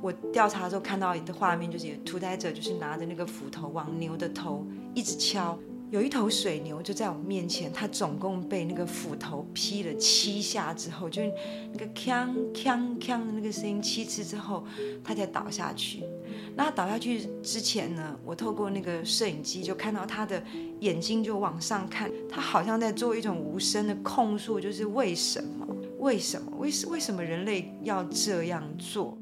我调查的时候看到的画面，就是屠宰者就是拿着那个斧头往牛的头一直敲。有一头水牛就在我面前，它总共被那个斧头劈了七下之后，就那个锵锵锵的那个声音七次之后，它才倒下去。那它倒下去之前呢，我透过那个摄影机就看到他的眼睛就往上看，他好像在做一种无声的控诉，就是为什么？为什么？为什为什么人类要这样做？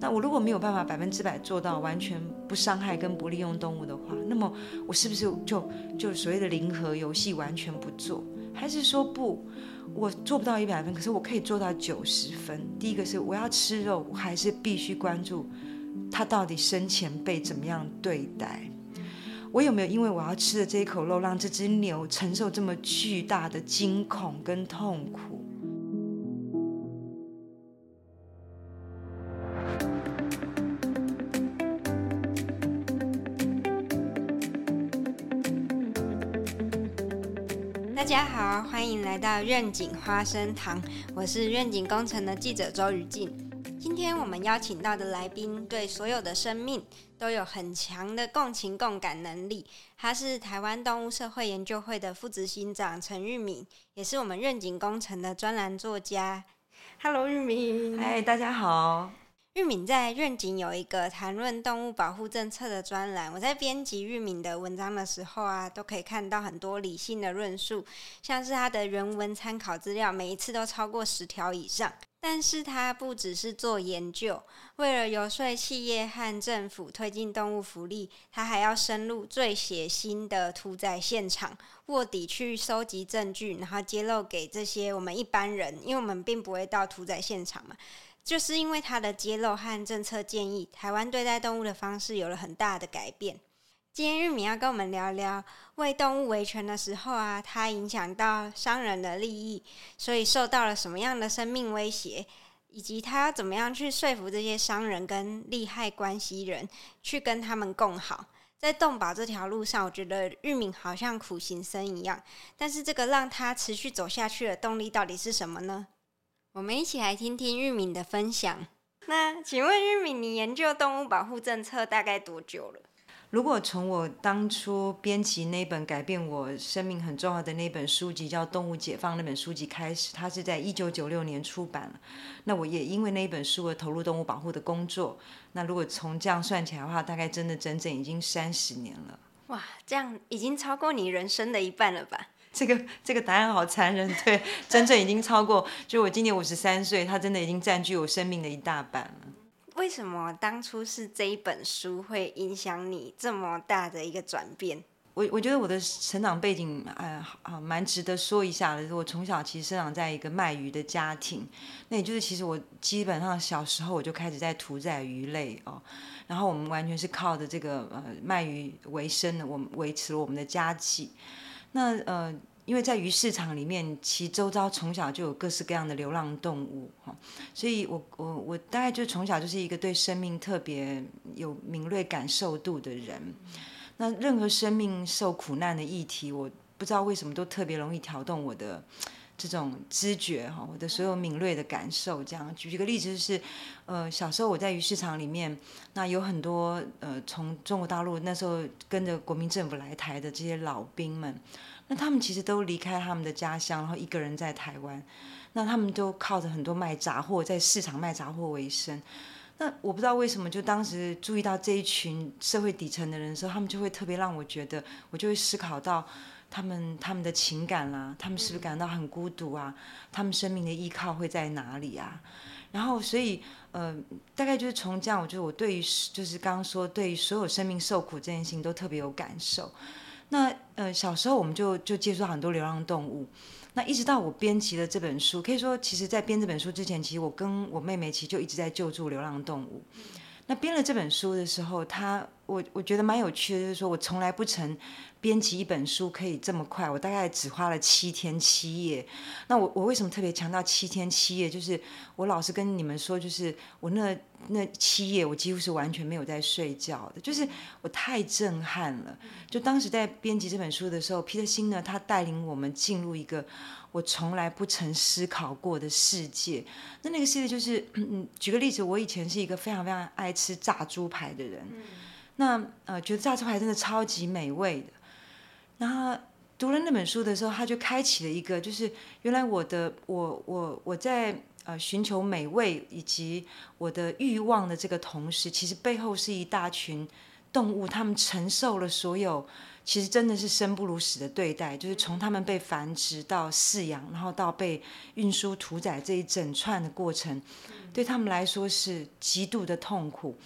那我如果没有办法百分之百做到完全不伤害跟不利用动物的话，那么我是不是就就所谓的零和游戏完全不做？还是说不，我做不到一百分，可是我可以做到九十分？第一个是我要吃肉，我还是必须关注它到底生前被怎么样对待？我有没有因为我要吃的这一口肉，让这只牛承受这么巨大的惊恐跟痛苦？家好，欢迎来到愿景花生堂，我是愿景工程的记者周雨静。今天我们邀请到的来宾，对所有的生命都有很强的共情共感能力。他是台湾动物社会研究会的副执行长陈玉敏，也是我们愿景工程的专栏作家。Hello，玉敏。嗨，大家好。玉敏在愿景有一个谈论动物保护政策的专栏，我在编辑玉敏的文章的时候啊，都可以看到很多理性的论述，像是他的原文参考资料，每一次都超过十条以上。但是他不只是做研究，为了游说企业和政府推进动物福利，他还要深入最血腥的屠宰现场，卧底去收集证据，然后揭露给这些我们一般人，因为我们并不会到屠宰现场嘛。就是因为他的揭露和政策建议，台湾对待动物的方式有了很大的改变。今天玉米要跟我们聊聊为动物维权的时候啊，它影响到商人的利益，所以受到了什么样的生命威胁，以及他要怎么样去说服这些商人跟利害关系人去跟他们共好。在动保这条路上，我觉得玉米好像苦行僧一样，但是这个让他持续走下去的动力到底是什么呢？我们一起来听听玉敏的分享。那请问玉敏，你研究动物保护政策大概多久了？如果从我当初编辑那本改变我生命很重要的那本书籍叫《动物解放》那本书籍开始，它是在一九九六年出版了。那我也因为那本书而投入动物保护的工作。那如果从这样算起来的话，大概真的整整已经三十年了。哇，这样已经超过你人生的一半了吧？这个 这个答案好残忍，对，真正已经超过，就我今年五十三岁，他真的已经占据我生命的一大半了。为什么当初是这一本书会影响你这么大的一个转变？我我觉得我的成长背景，哎，好蛮值得说一下的。我从小其实生长在一个卖鱼的家庭，那也就是其实我基本上小时候我就开始在屠宰鱼类哦，然后我们完全是靠着这个呃卖鱼为生的，我们维持了我们的家计。那呃，因为在鱼市场里面，其周遭从小就有各式各样的流浪动物哈，所以我我我大概就从小就是一个对生命特别有敏锐感受度的人。那任何生命受苦难的议题，我不知道为什么都特别容易挑动我的这种知觉哈，我的所有敏锐的感受。这样举一个例子，就是呃，小时候我在鱼市场里面，那有很多呃从中国大陆那时候跟着国民政府来台的这些老兵们。那他们其实都离开他们的家乡，然后一个人在台湾。那他们都靠着很多卖杂货，在市场卖杂货为生。那我不知道为什么，就当时注意到这一群社会底层的人的时候，他们就会特别让我觉得，我就会思考到他们他们的情感啦，他们是不是感到很孤独啊？他们生命的依靠会在哪里啊？然后，所以呃，大概就是从这样，我觉得我对于就是刚刚说对于所有生命受苦这件事情都特别有感受。那呃，小时候我们就就接触到很多流浪动物。那一直到我编辑了这本书，可以说，其实在编这本书之前，其实我跟我妹妹其实就一直在救助流浪动物。那编了这本书的时候，她我我觉得蛮有趣的，就是说我从来不曾编辑一本书可以这么快，我大概只花了七天七夜。那我我为什么特别强调七天七夜？就是我老是跟你们说，就是我那那七夜，我几乎是完全没有在睡觉的，就是我太震撼了。就当时在编辑这本书的时候，皮特辛呢，他带领我们进入一个。我从来不曾思考过的世界，那那个世界就是，嗯，举个例子，我以前是一个非常非常爱吃炸猪排的人，那呃，觉得炸猪排真的超级美味的。然后读了那本书的时候，他就开启了一个，就是原来我的我我我在呃寻求美味以及我的欲望的这个同时，其实背后是一大群动物，他们承受了所有。其实真的是生不如死的对待，就是从他们被繁殖到饲养，然后到被运输屠宰这一整串的过程，对他们来说是极度的痛苦。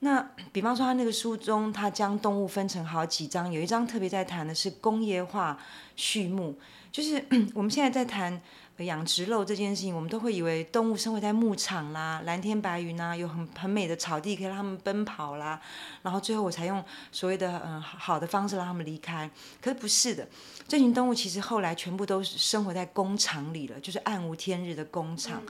那比方说，他那个书中，他将动物分成好几章，有一章特别在谈的是工业化畜牧，就是 我们现在在谈。养殖肉这件事情，我们都会以为动物生活在牧场啦，蓝天白云啦，有很很美的草地可以让它们奔跑啦，然后最后我才用所谓的嗯好的方式让它们离开。可是不是的，这群动物其实后来全部都是生活在工厂里了，就是暗无天日的工厂。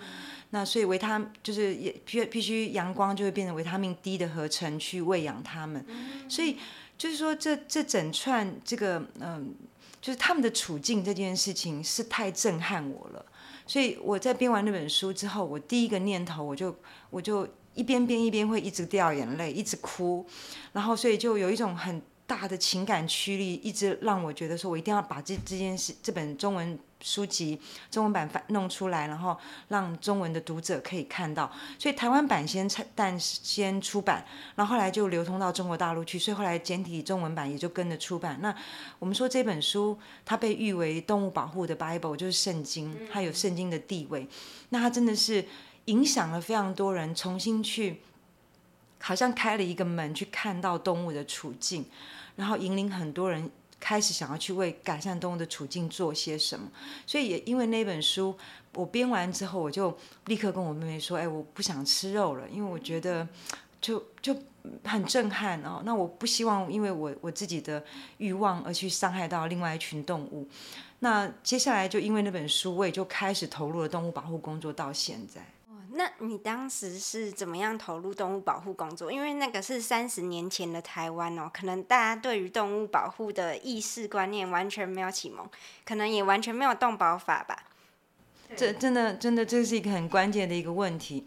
那所以维他就是也必必须阳光就会变成维他命 D 的合成去喂养它们。所以就是说这这整串这个嗯。就是他们的处境这件事情是太震撼我了，所以我在编完那本书之后，我第一个念头我就我就一边编一边会一直掉眼泪，一直哭，然后所以就有一种很大的情感驱力，一直让我觉得说我一定要把这这件事这本中文。书籍中文版翻弄出来，然后让中文的读者可以看到。所以台湾版先但先出版，然后后来就流通到中国大陆去，所以后来简体中文版也就跟着出版。那我们说这本书它被誉为动物保护的 Bible，就是圣经，它有圣经的地位。那它真的是影响了非常多人，重新去好像开了一个门，去看到动物的处境，然后引领很多人。开始想要去为改善动物的处境做些什么，所以也因为那本书我编完之后，我就立刻跟我妹妹说：“哎，我不想吃肉了，因为我觉得就就很震撼哦。那我不希望因为我我自己的欲望而去伤害到另外一群动物。那接下来就因为那本书，我也就开始投入了动物保护工作，到现在。”那你当时是怎么样投入动物保护工作？因为那个是三十年前的台湾哦，可能大家对于动物保护的意识观念完全没有启蒙，可能也完全没有动保法吧。这真的真的这是一个很关键的一个问题。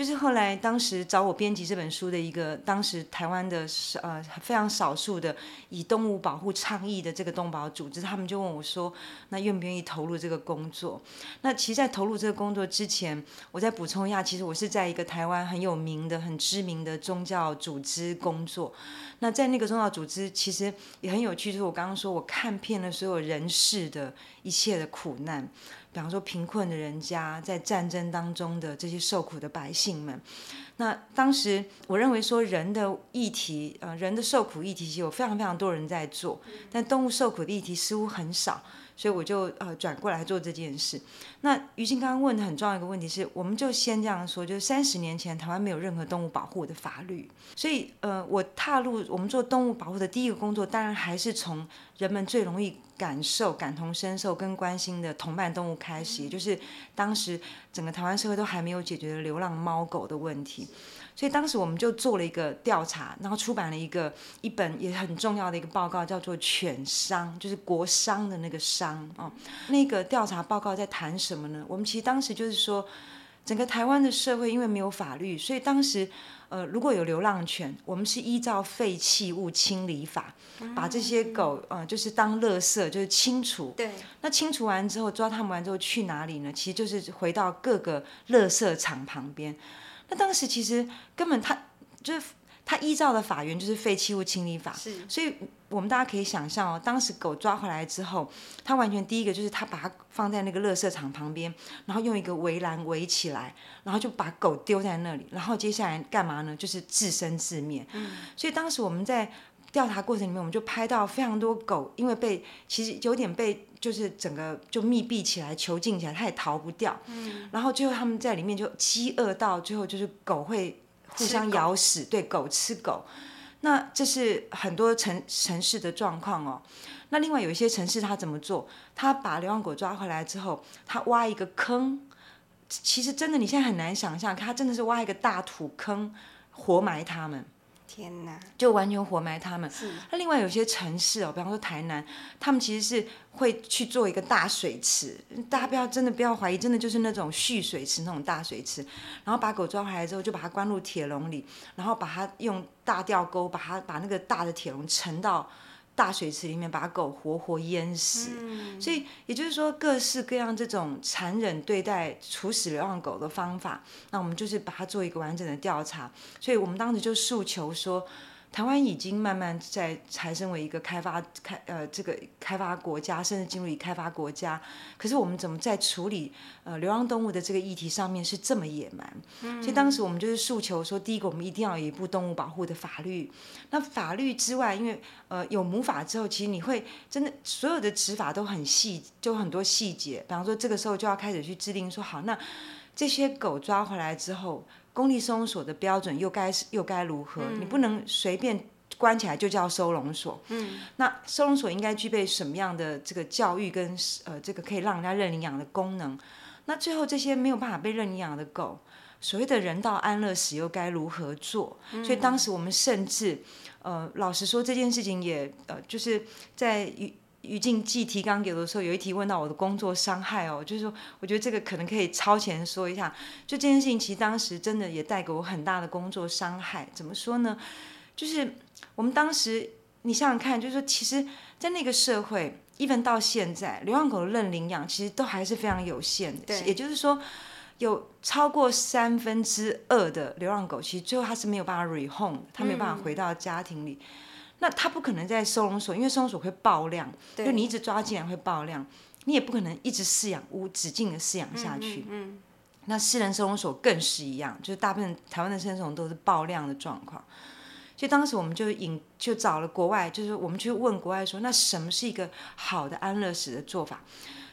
就是后来，当时找我编辑这本书的一个，当时台湾的呃非常少数的以动物保护倡议的这个动保组织，他们就问我说：“那愿不愿意投入这个工作？”那其实，在投入这个工作之前，我再补充一下，其实我是在一个台湾很有名的、很知名的宗教组织工作。那在那个宗教组织，其实也很有趣，就是我刚刚说，我看遍了所有人世的一切的苦难。比方说，贫困的人家在战争当中的这些受苦的百姓们，那当时我认为说人的议题，呃，人的受苦议题有非常非常多人在做，但动物受苦的议题似乎很少。所以我就呃转过来做这件事。那于静刚刚问的很重要一个问题是，我们就先这样说，就是三十年前台湾没有任何动物保护的法律，所以呃我踏入我们做动物保护的第一个工作，当然还是从人们最容易感受、感同身受跟关心的同伴动物开始，也就是当时整个台湾社会都还没有解决的流浪猫狗的问题。所以当时我们就做了一个调查，然后出版了一个一本也很重要的一个报告，叫做《犬商》，就是国商的那个商哦。那个调查报告在谈什么呢？我们其实当时就是说，整个台湾的社会因为没有法律，所以当时呃如果有流浪犬，我们是依照废弃物清理法，把这些狗呃就是当垃圾就是清除。对。那清除完之后抓他们完之后去哪里呢？其实就是回到各个垃圾场旁边。那当时其实根本他就是他依照的法源就是废弃物清理法，是，所以我们大家可以想象哦，当时狗抓回来之后，它完全第一个就是它把它放在那个垃圾场旁边，然后用一个围栏围起来，然后就把狗丢在那里，然后接下来干嘛呢？就是自生自灭。嗯，所以当时我们在调查过程里面，我们就拍到非常多狗，因为被其实有点被。就是整个就密闭起来、囚禁起来，它也逃不掉。嗯，然后最后他们在里面就饥饿到最后，就是狗会互相咬死，对，狗吃狗。那这是很多城城市的状况哦。那另外有一些城市，他怎么做？他把流浪狗抓回来之后，他挖一个坑。其实真的，你现在很难想象，他真的是挖一个大土坑，活埋他们。天哪！就完全活埋他们。是。那另外有些城市哦，比方说台南，他们其实是会去做一个大水池。大家不要真的不要怀疑，真的就是那种蓄水池那种大水池。然后把狗抓回来之后，就把它关入铁笼里，然后把它用大吊钩把它把那个大的铁笼沉到。大水池里面把狗活活淹死，所以也就是说各式各样这种残忍对待、处死流浪狗的方法，那我们就是把它做一个完整的调查，所以我们当时就诉求说。台湾已经慢慢在产生为一个开发开呃这个开发国家，甚至进入已开发国家。可是我们怎么在处理呃流浪动物的这个议题上面是这么野蛮？所以当时我们就是诉求说，第一个我们一定要有一部动物保护的法律。那法律之外，因为呃有母法之后，其实你会真的所有的执法都很细，就很多细节。比方说这个时候就要开始去制定说，好，那这些狗抓回来之后。公立收容所的标准又该又该如何？你不能随便关起来就叫收容所。嗯，那收容所应该具备什么样的这个教育跟呃这个可以让人家认领养的功能？那最后这些没有办法被认领养的狗，所谓的人道安乐死又该如何做？所以当时我们甚至呃老实说这件事情也呃就是在于。静寄提纲给我的时候，有一题问到我的工作伤害哦，就是说，我觉得这个可能可以超前说一下。就这件事情，其实当时真的也带给我很大的工作伤害。怎么说呢？就是我们当时，你想想看，就是说，其实，在那个社会，even 到现在，流浪狗的认领养其实都还是非常有限的。对。也就是说，有超过三分之二的流浪狗，其实最后它是没有办法 rehome，它没有办法回到家庭里。那他不可能在收容所，因为收容所会爆量，就你一直抓进来会爆量，你也不可能一直饲养无止境的饲养下去。嗯，那私人收容所更是一样，就是大部分台湾的收容所都是爆量的状况。所以当时我们就引就找了国外，就是我们去问国外说，那什么是一个好的安乐死的做法？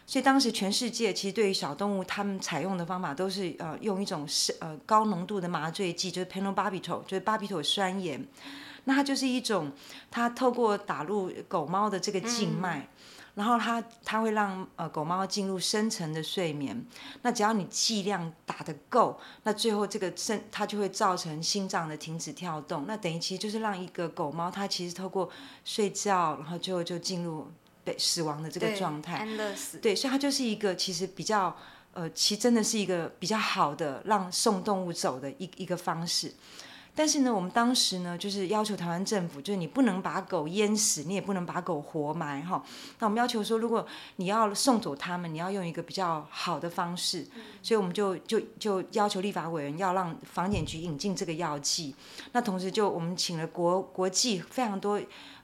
所以当时全世界其实对于小动物，他们采用的方法都是呃用一种是呃高浓度的麻醉剂，就是 pentobarbital，就是巴比妥酸盐。那它就是一种，它透过打入狗猫的这个静脉，然后它它会让呃狗猫进入深层的睡眠。那只要你剂量打得够，那最后这个肾它就会造成心脏的停止跳动。那等于其实就是让一个狗猫它其实透过睡觉，然后最后就进入被死亡的这个状态。安乐死。对，所以它就是一个其实比较呃，其实真的是一个比较好的让送动物走的一一个方式。但是呢，我们当时呢，就是要求台湾政府，就是你不能把狗淹死，你也不能把狗活埋，哈。那我们要求说，如果你要送走他们，你要用一个比较好的方式，所以我们就就就要求立法委员要让防检局引进这个药剂。那同时就我们请了国国际非常多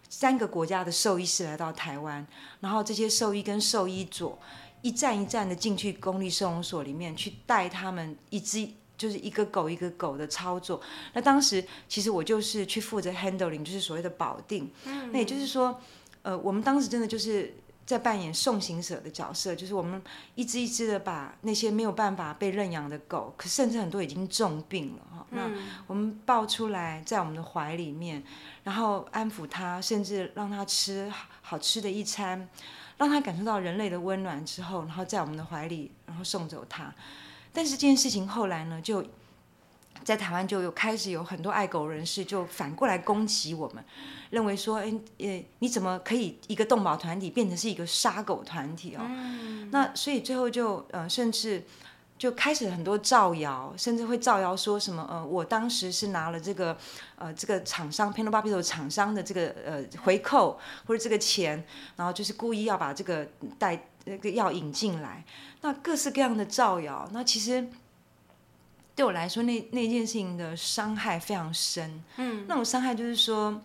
三个国家的兽医师来到台湾，然后这些兽医跟兽医组一站一站的进去公立收容所里面去带他们一只。就是一个狗一个狗的操作，那当时其实我就是去负责 handling，就是所谓的保定。嗯，那也就是说，呃，我们当时真的就是在扮演送行者的角色，就是我们一只一只的把那些没有办法被认养的狗，可甚至很多已经重病了哈，那我们抱出来在我们的怀里面，然后安抚它，甚至让它吃好吃的一餐，让它感受到人类的温暖之后，然后在我们的怀里，然后送走它。但是这件事情后来呢，就在台湾就有开始有很多爱狗人士就反过来攻击我们，认为说，哎，呃，你怎么可以一个动保团体变成是一个杀狗团体哦？那所以最后就呃，甚至就开始很多造谣，甚至会造谣说什么呃，我当时是拿了这个呃这个厂商 p a n o b a b i t o 厂商的这个呃回扣或者这个钱，然后就是故意要把这个带那个要引进来。那各式各样的造谣，那其实对我来说，那那件事情的伤害非常深。嗯，那种伤害就是说，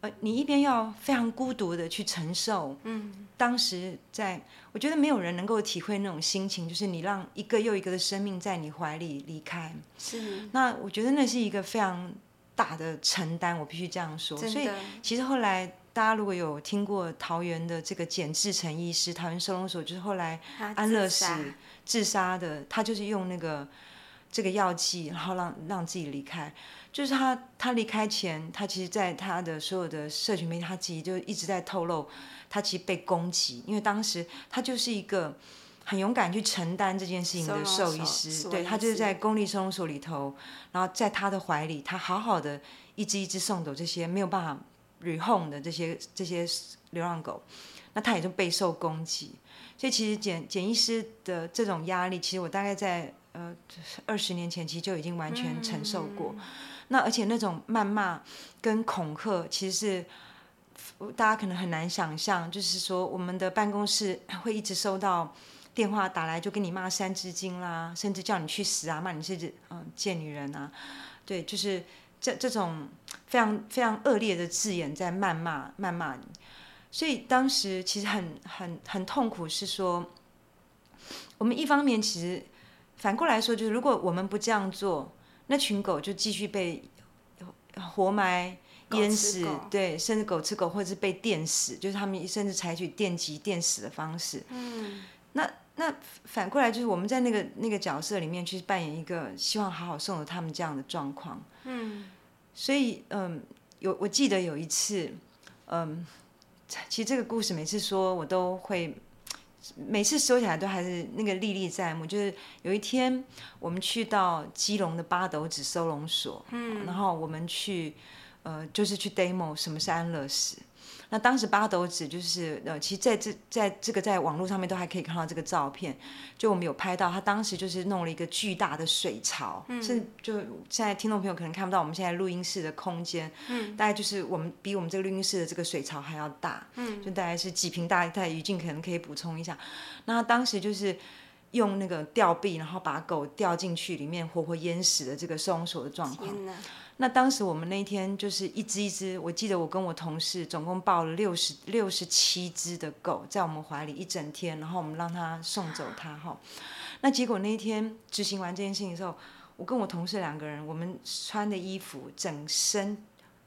呃，你一边要非常孤独的去承受。嗯，当时在，我觉得没有人能够体会那种心情，就是你让一个又一个的生命在你怀里离开。是。那我觉得那是一个非常大的承担，我必须这样说。所以，其实后来。大家如果有听过桃园的这个简志成医师，桃园收容所就是后来安乐死自杀的，他就是用那个这个药剂，然后让让自己离开。就是他他离开前，他其实在他的所有的社群媒体，他自己就一直在透露，他其实被攻击，因为当时他就是一个很勇敢去承担这件事情的兽医师，对他就是。在公立收容所里头，然后在他的怀里，他好好的一只一只送走这些没有办法 rehome 的这些这些流浪狗，那它也就备受攻击。所以其实简简医师的这种压力，其实我大概在呃二十年前其实就已经完全承受过。那而且那种谩骂跟恐吓，其实是大家可能很难想象，就是说我们的办公室会一直收到电话打来，就跟你骂三字经啦，甚至叫你去死啊，骂你是嗯贱女人啊，对，就是这这种非常非常恶劣的字眼在谩骂谩骂你。所以当时其实很很很痛苦，是说我们一方面其实反过来说，就是如果我们不这样做。那群狗就继续被活埋、淹死，对，甚至狗吃狗，或者是被电死，就是他们甚至采取电击、电死的方式。嗯，那那反过来就是我们在那个那个角色里面去扮演一个希望好好送走他们这样的状况。嗯，所以嗯，有我记得有一次，嗯，其实这个故事每次说我都会。每次说起来都还是那个历历在目。就是有一天我们去到基隆的八斗子收容所，嗯，然后我们去，呃，就是去 demo 什么是安乐死。那当时八斗子就是呃，其实在这在这个在网络上面都还可以看到这个照片，就我们有拍到他当时就是弄了一个巨大的水槽，嗯。是就现在听众朋友可能看不到我们现在录音室的空间，嗯，大概就是我们比我们这个录音室的这个水槽还要大，嗯，就大概是几平大，概于静可能可以补充一下。那他当时就是用那个吊臂，然后把狗吊进去里面活活淹死的这个收容所的状况。那当时我们那一天就是一只一只，我记得我跟我同事总共抱了六十六十七只的狗在我们怀里一整天，然后我们让它送走它哈。那结果那一天执行完这件事情的时候，我跟我同事两个人，我们穿的衣服整身，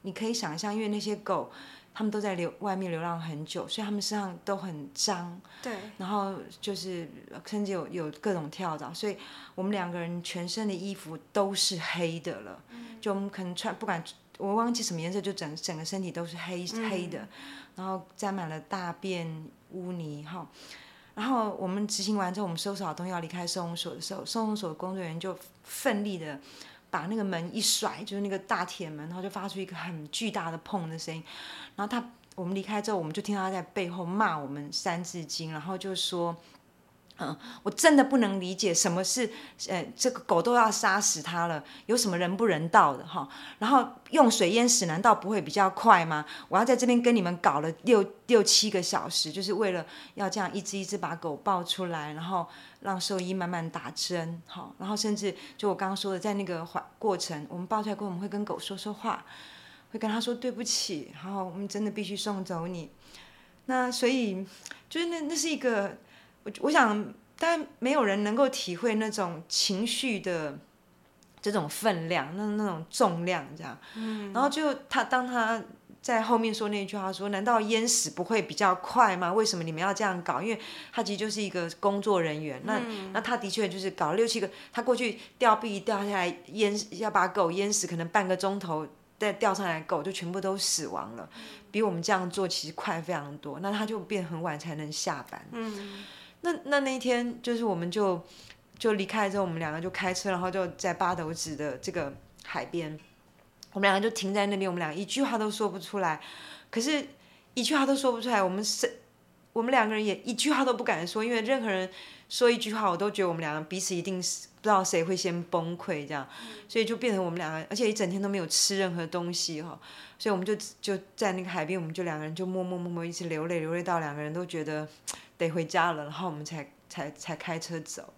你可以想象，因为那些狗。他们都在流外面流浪很久，所以他们身上都很脏。对。然后就是甚至有有各种跳蚤，所以我们两个人全身的衣服都是黑的了。嗯。就我们可能穿不管我忘记什么颜色，就整整个身体都是黑黑的，然后沾满了大便污泥哈。然后我们执行完之后，我们收拾好东西要离开收容所的时候，收容所的工作人员就奋力的。把那个门一甩，就是那个大铁门，然后就发出一个很巨大的砰的声音。然后他，我们离开之后，我们就听到他在背后骂我们《三字经》，然后就说。嗯，我真的不能理解什么是，呃，这个狗都要杀死它了，有什么人不人道的哈？然后用水淹死，难道不会比较快吗？我要在这边跟你们搞了六六七个小时，就是为了要这样一只一只把狗抱出来，然后让兽医慢慢打针，好，然后甚至就我刚刚说的，在那个环过程，我们抱出来过后，我们会跟狗说说话，会跟他说对不起，然后我们真的必须送走你。那所以就是那那是一个。我我想，但没有人能够体会那种情绪的这种分量，那那种重量，这样。嗯。然后就他当他在后面说那句话说：“难道淹死不会比较快吗？为什么你们要这样搞？”因为他其实就是一个工作人员，那那他的确就是搞了六七个，他过去吊臂掉下来淹，要把狗淹死，可能半个钟头再吊上来，狗就全部都死亡了。比我们这样做其实快非常多。那他就变很晚才能下班。嗯。那那那一天，就是我们就就离开之后，我们两个就开车，然后就在八斗子的这个海边，我们两个就停在那边，我们俩一句话都说不出来，可是一句话都说不出来，我们是，我们两个人也一句话都不敢说，因为任何人说一句话，我都觉得我们两个彼此一定是不知道谁会先崩溃这样，所以就变成我们两个，而且一整天都没有吃任何东西哈，所以我们就就在那个海边，我们就两个人就默默默默一直流泪，流泪到两个人都觉得。得回家了，然后我们才才才开车走，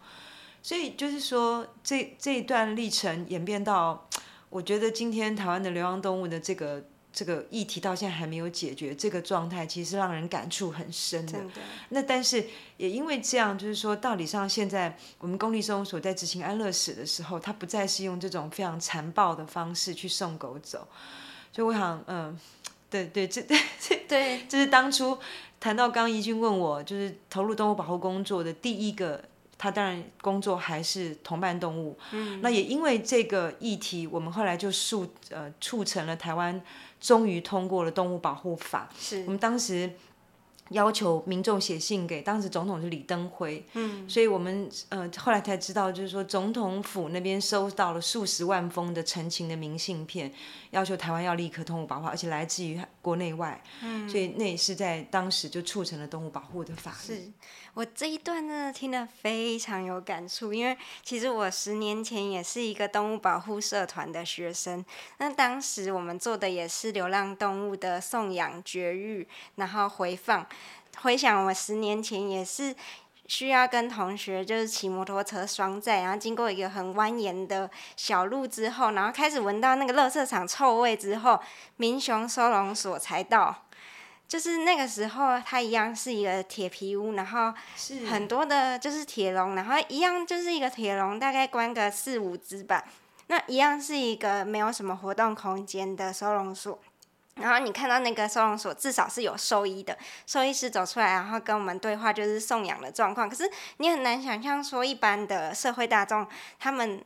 所以就是说，这这一段历程演变到，我觉得今天台湾的流浪动物的这个这个议题到现在还没有解决，这个状态其实让人感触很深的。那但是也因为这样，就是说，道理上现在我们公立收容所在执行安乐死的时候，它不再是用这种非常残暴的方式去送狗走，所以我想，嗯，对对，这 这对，这是当初。谈到刚怡君问我，就是投入动物保护工作的第一个他当然工作还是同伴动物。嗯，那也因为这个议题，我们后来就促呃促成了台湾终于通过了动物保护法。是我们当时。要求民众写信给当时总统是李登辉，嗯，所以我们呃后来才知道，就是说总统府那边收到了数十万封的陈情的明信片，要求台湾要立刻动物保护，而且来自于国内外，嗯，所以那也是在当时就促成了动物保护的法律。是我这一段呢听得非常有感触，因为其实我十年前也是一个动物保护社团的学生，那当时我们做的也是流浪动物的送养、绝育，然后回放。回想我十年前也是需要跟同学就是骑摩托车双载，然后经过一个很蜿蜒的小路之后，然后开始闻到那个垃圾场臭味之后，民雄收容所才到。就是那个时候，它一样是一个铁皮屋，然后很多的就是铁笼，然后一样就是一个铁笼，大概关个四五只吧。那一样是一个没有什么活动空间的收容所。然后你看到那个收容所，至少是有兽医的，兽医师走出来，然后跟我们对话，就是送养的状况。可是你很难想象说，一般的社会大众，他们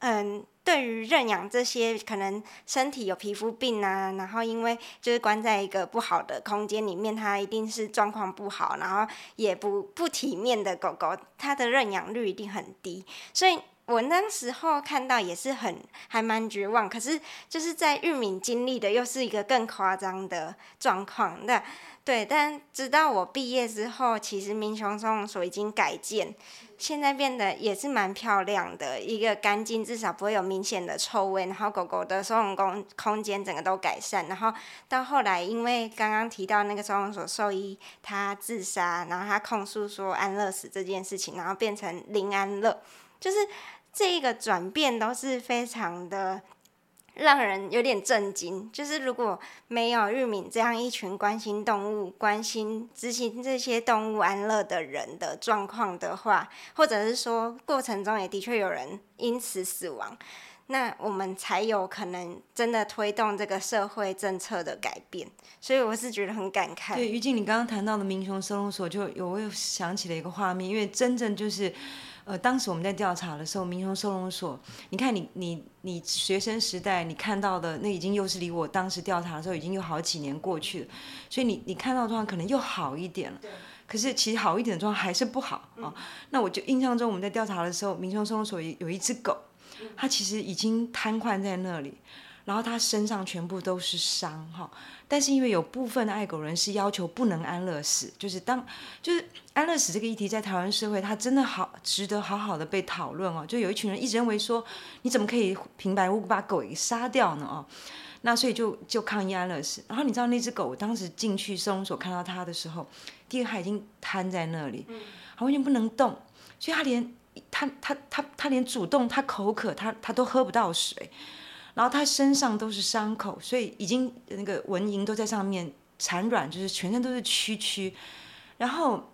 嗯，对于认养这些可能身体有皮肤病啊，然后因为就是关在一个不好的空间里面，它一定是状况不好，然后也不不体面的狗狗，它的认养率一定很低，所以。我那时候看到也是很还蛮绝望，可是就是在玉敏经历的又是一个更夸张的状况。那对，但直到我毕业之后，其实民雄收容所已经改建，现在变得也是蛮漂亮的，一个干净，至少不会有明显的臭味。然后狗狗的收容空空间整个都改善。然后到后来，因为刚刚提到那个收容所兽医他自杀，然后他控诉说安乐死这件事情，然后变成零安乐。就是这一个转变都是非常的让人有点震惊。就是如果没有玉敏这样一群关心动物、关心执行这些动物安乐的人的状况的话，或者是说过程中也的确有人因此死亡，那我们才有可能真的推动这个社会政策的改变。所以我是觉得很感慨。对于静，你刚刚谈到的民雄收容所，就有我又想起了一个画面，因为真正就是。呃，当时我们在调查的时候，民雄收容所，你看你你你学生时代你看到的那已经又是离我当时调查的时候已经有好几年过去了，所以你你看到的状况可能又好一点了。可是其实好一点的状况还是不好啊。那我就印象中我们在调查的时候，民雄收容所有有一只狗，它其实已经瘫痪在那里。然后他身上全部都是伤哈，但是因为有部分的爱狗人士要求不能安乐死，就是当就是安乐死这个议题在台湾社会，它真的好值得好好的被讨论哦。就有一群人一直认为说，你怎么可以平白无故把狗给杀掉呢？哦，那所以就就抗议安乐死。然后你知道那只狗当时进去收容所看到它的时候，第二它已经瘫在那里，它完全不能动，所以它连它它它它连主动它口渴它它都喝不到水。然后他身上都是伤口，所以已经那个蚊蝇都在上面产卵，就是全身都是蛆蛆。然后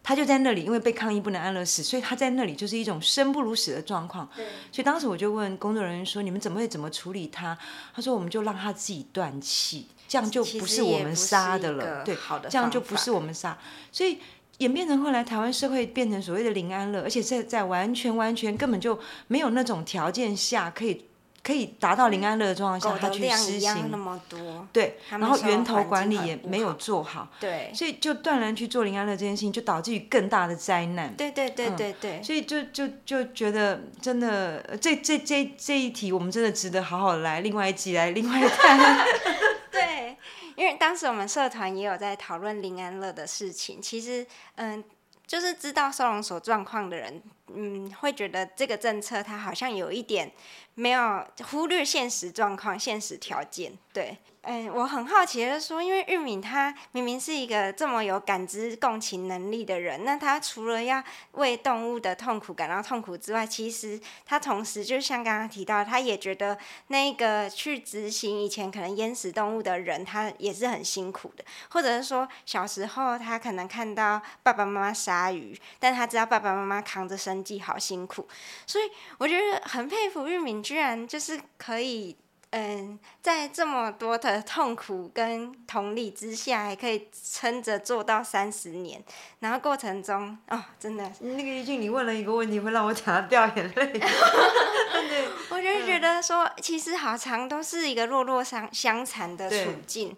他就在那里，因为被抗议不能安乐死，所以他在那里就是一种生不如死的状况。所以当时我就问工作人员说：“你们怎么会怎么处理他？”他说：“我们就让他自己断气，这样就不是我们杀的了。对，这样就不是我们杀。所以演变成后来台湾社会变成所谓的零安乐，而且在在完全完全根本就没有那种条件下可以。可以达到零安乐的状况下，他去施行那么多，对，然后源头管理也没有做好，对，所以就断然去做零安乐这件事情，就导致于更大的灾难。对对对对对，所以就就就觉得真的，这这这这一题，我们真的值得好好来另外一集来另外谈。对，因为当时我们社团也有在讨论零安乐的事情，其实嗯。就是知道收容所状况的人，嗯，会觉得这个政策它好像有一点没有忽略现实状况、现实条件，对。嗯，我很好奇的是说，因为玉敏他明明是一个这么有感知共情能力的人，那他除了要为动物的痛苦感到痛苦之外，其实他同时就像刚刚提到，他也觉得那个去执行以前可能淹死动物的人，他也是很辛苦的，或者是说小时候他可能看到爸爸妈妈杀鱼，但他知道爸爸妈妈扛着生计好辛苦，所以我觉得很佩服玉敏，居然就是可以。嗯，在这么多的痛苦跟同理之下，还可以撑着做到三十年，然后过程中哦，真的，那个玉俊，你问了一个问题，会让我讲到掉眼泪。对，我就觉得说，其实好长都是一个弱弱相相残的处境，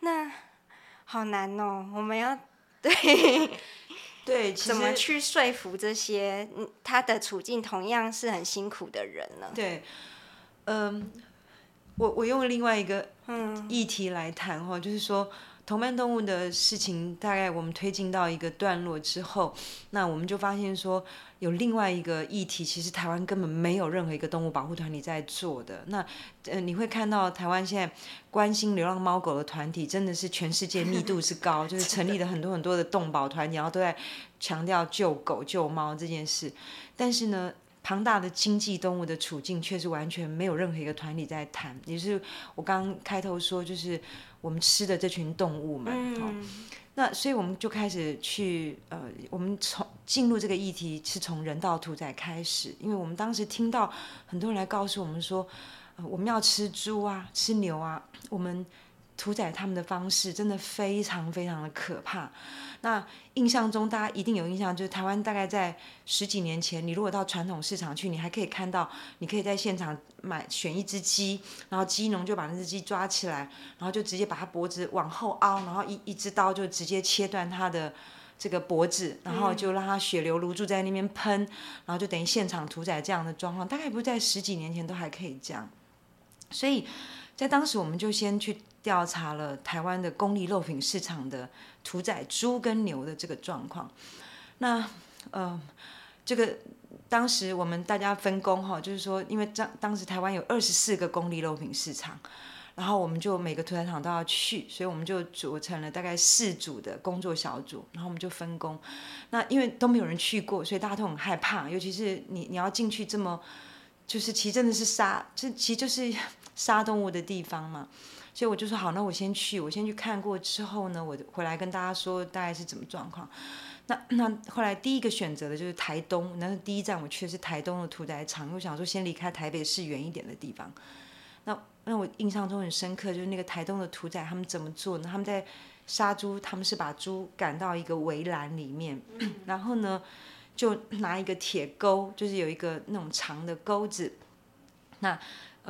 那好难哦，我们要 对对，怎么去说服这些他的处境同样是很辛苦的人呢？对，嗯。我我用另外一个议题来谈哈，就是说同伴动物的事情，大概我们推进到一个段落之后，那我们就发现说有另外一个议题，其实台湾根本没有任何一个动物保护团体在做的。那呃，你会看到台湾现在关心流浪猫狗的团体，真的是全世界密度是高，就是成立了很多很多的动保团体，然后都在强调救狗救猫这件事。但是呢？庞大的经济动物的处境，却是完全没有任何一个团体在谈。也是我刚刚开头说，就是我们吃的这群动物们。嗯。那所以我们就开始去呃，我们从进入这个议题是从人道屠宰开始，因为我们当时听到很多人来告诉我们说，我们要吃猪啊，吃牛啊，我们。屠宰他们的方式真的非常非常的可怕。那印象中，大家一定有印象，就是台湾大概在十几年前，你如果到传统市场去，你还可以看到，你可以在现场买选一只鸡，然后鸡农就把那只鸡抓起来，然后就直接把它脖子往后凹，然后一一只刀就直接切断它的这个脖子，然后就让它血流如注在那边喷，然后就等于现场屠宰这样的状况，大概不是在十几年前都还可以这样。所以在当时，我们就先去。调查了台湾的公立肉品市场的屠宰猪跟牛的这个状况。那呃，这个当时我们大家分工哈，就是说，因为当当时台湾有二十四个公立肉品市场，然后我们就每个屠宰场都要去，所以我们就组成了大概四组的工作小组，然后我们就分工。那因为都没有人去过，所以大家都很害怕，尤其是你你要进去这么，就是其实真的是杀，这其实就是杀动物的地方嘛。所以我就说好，那我先去，我先去看过之后呢，我回来跟大家说大概是怎么状况。那那后来第一个选择的就是台东，那第一站我去的是台东的屠宰场，我想说先离开台北市远一点的地方。那那我印象中很深刻，就是那个台东的屠宰他们怎么做呢？他们在杀猪，他们是把猪赶到一个围栏里面，然后呢就拿一个铁钩，就是有一个那种长的钩子，那。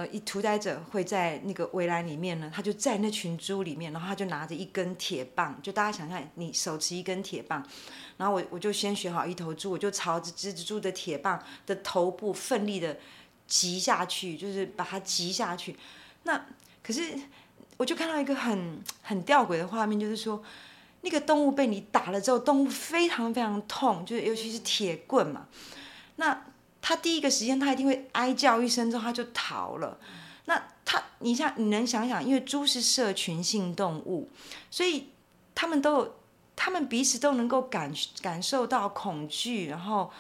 呃，一屠宰者会在那个围栏里面呢，他就在那群猪里面，然后他就拿着一根铁棒，就大家想象，你手持一根铁棒，然后我我就先选好一头猪，我就朝着这只猪的铁棒的头部奋力的击下去，就是把它击下去。那可是我就看到一个很很吊诡的画面，就是说那个动物被你打了之后，动物非常非常痛，就是尤其是铁棍嘛，那。他第一个时间，他一定会哀叫一声之后，他就逃了。那他，你像你能想想，因为猪是社群性动物，所以他们都，他们彼此都能够感感受到恐惧。然后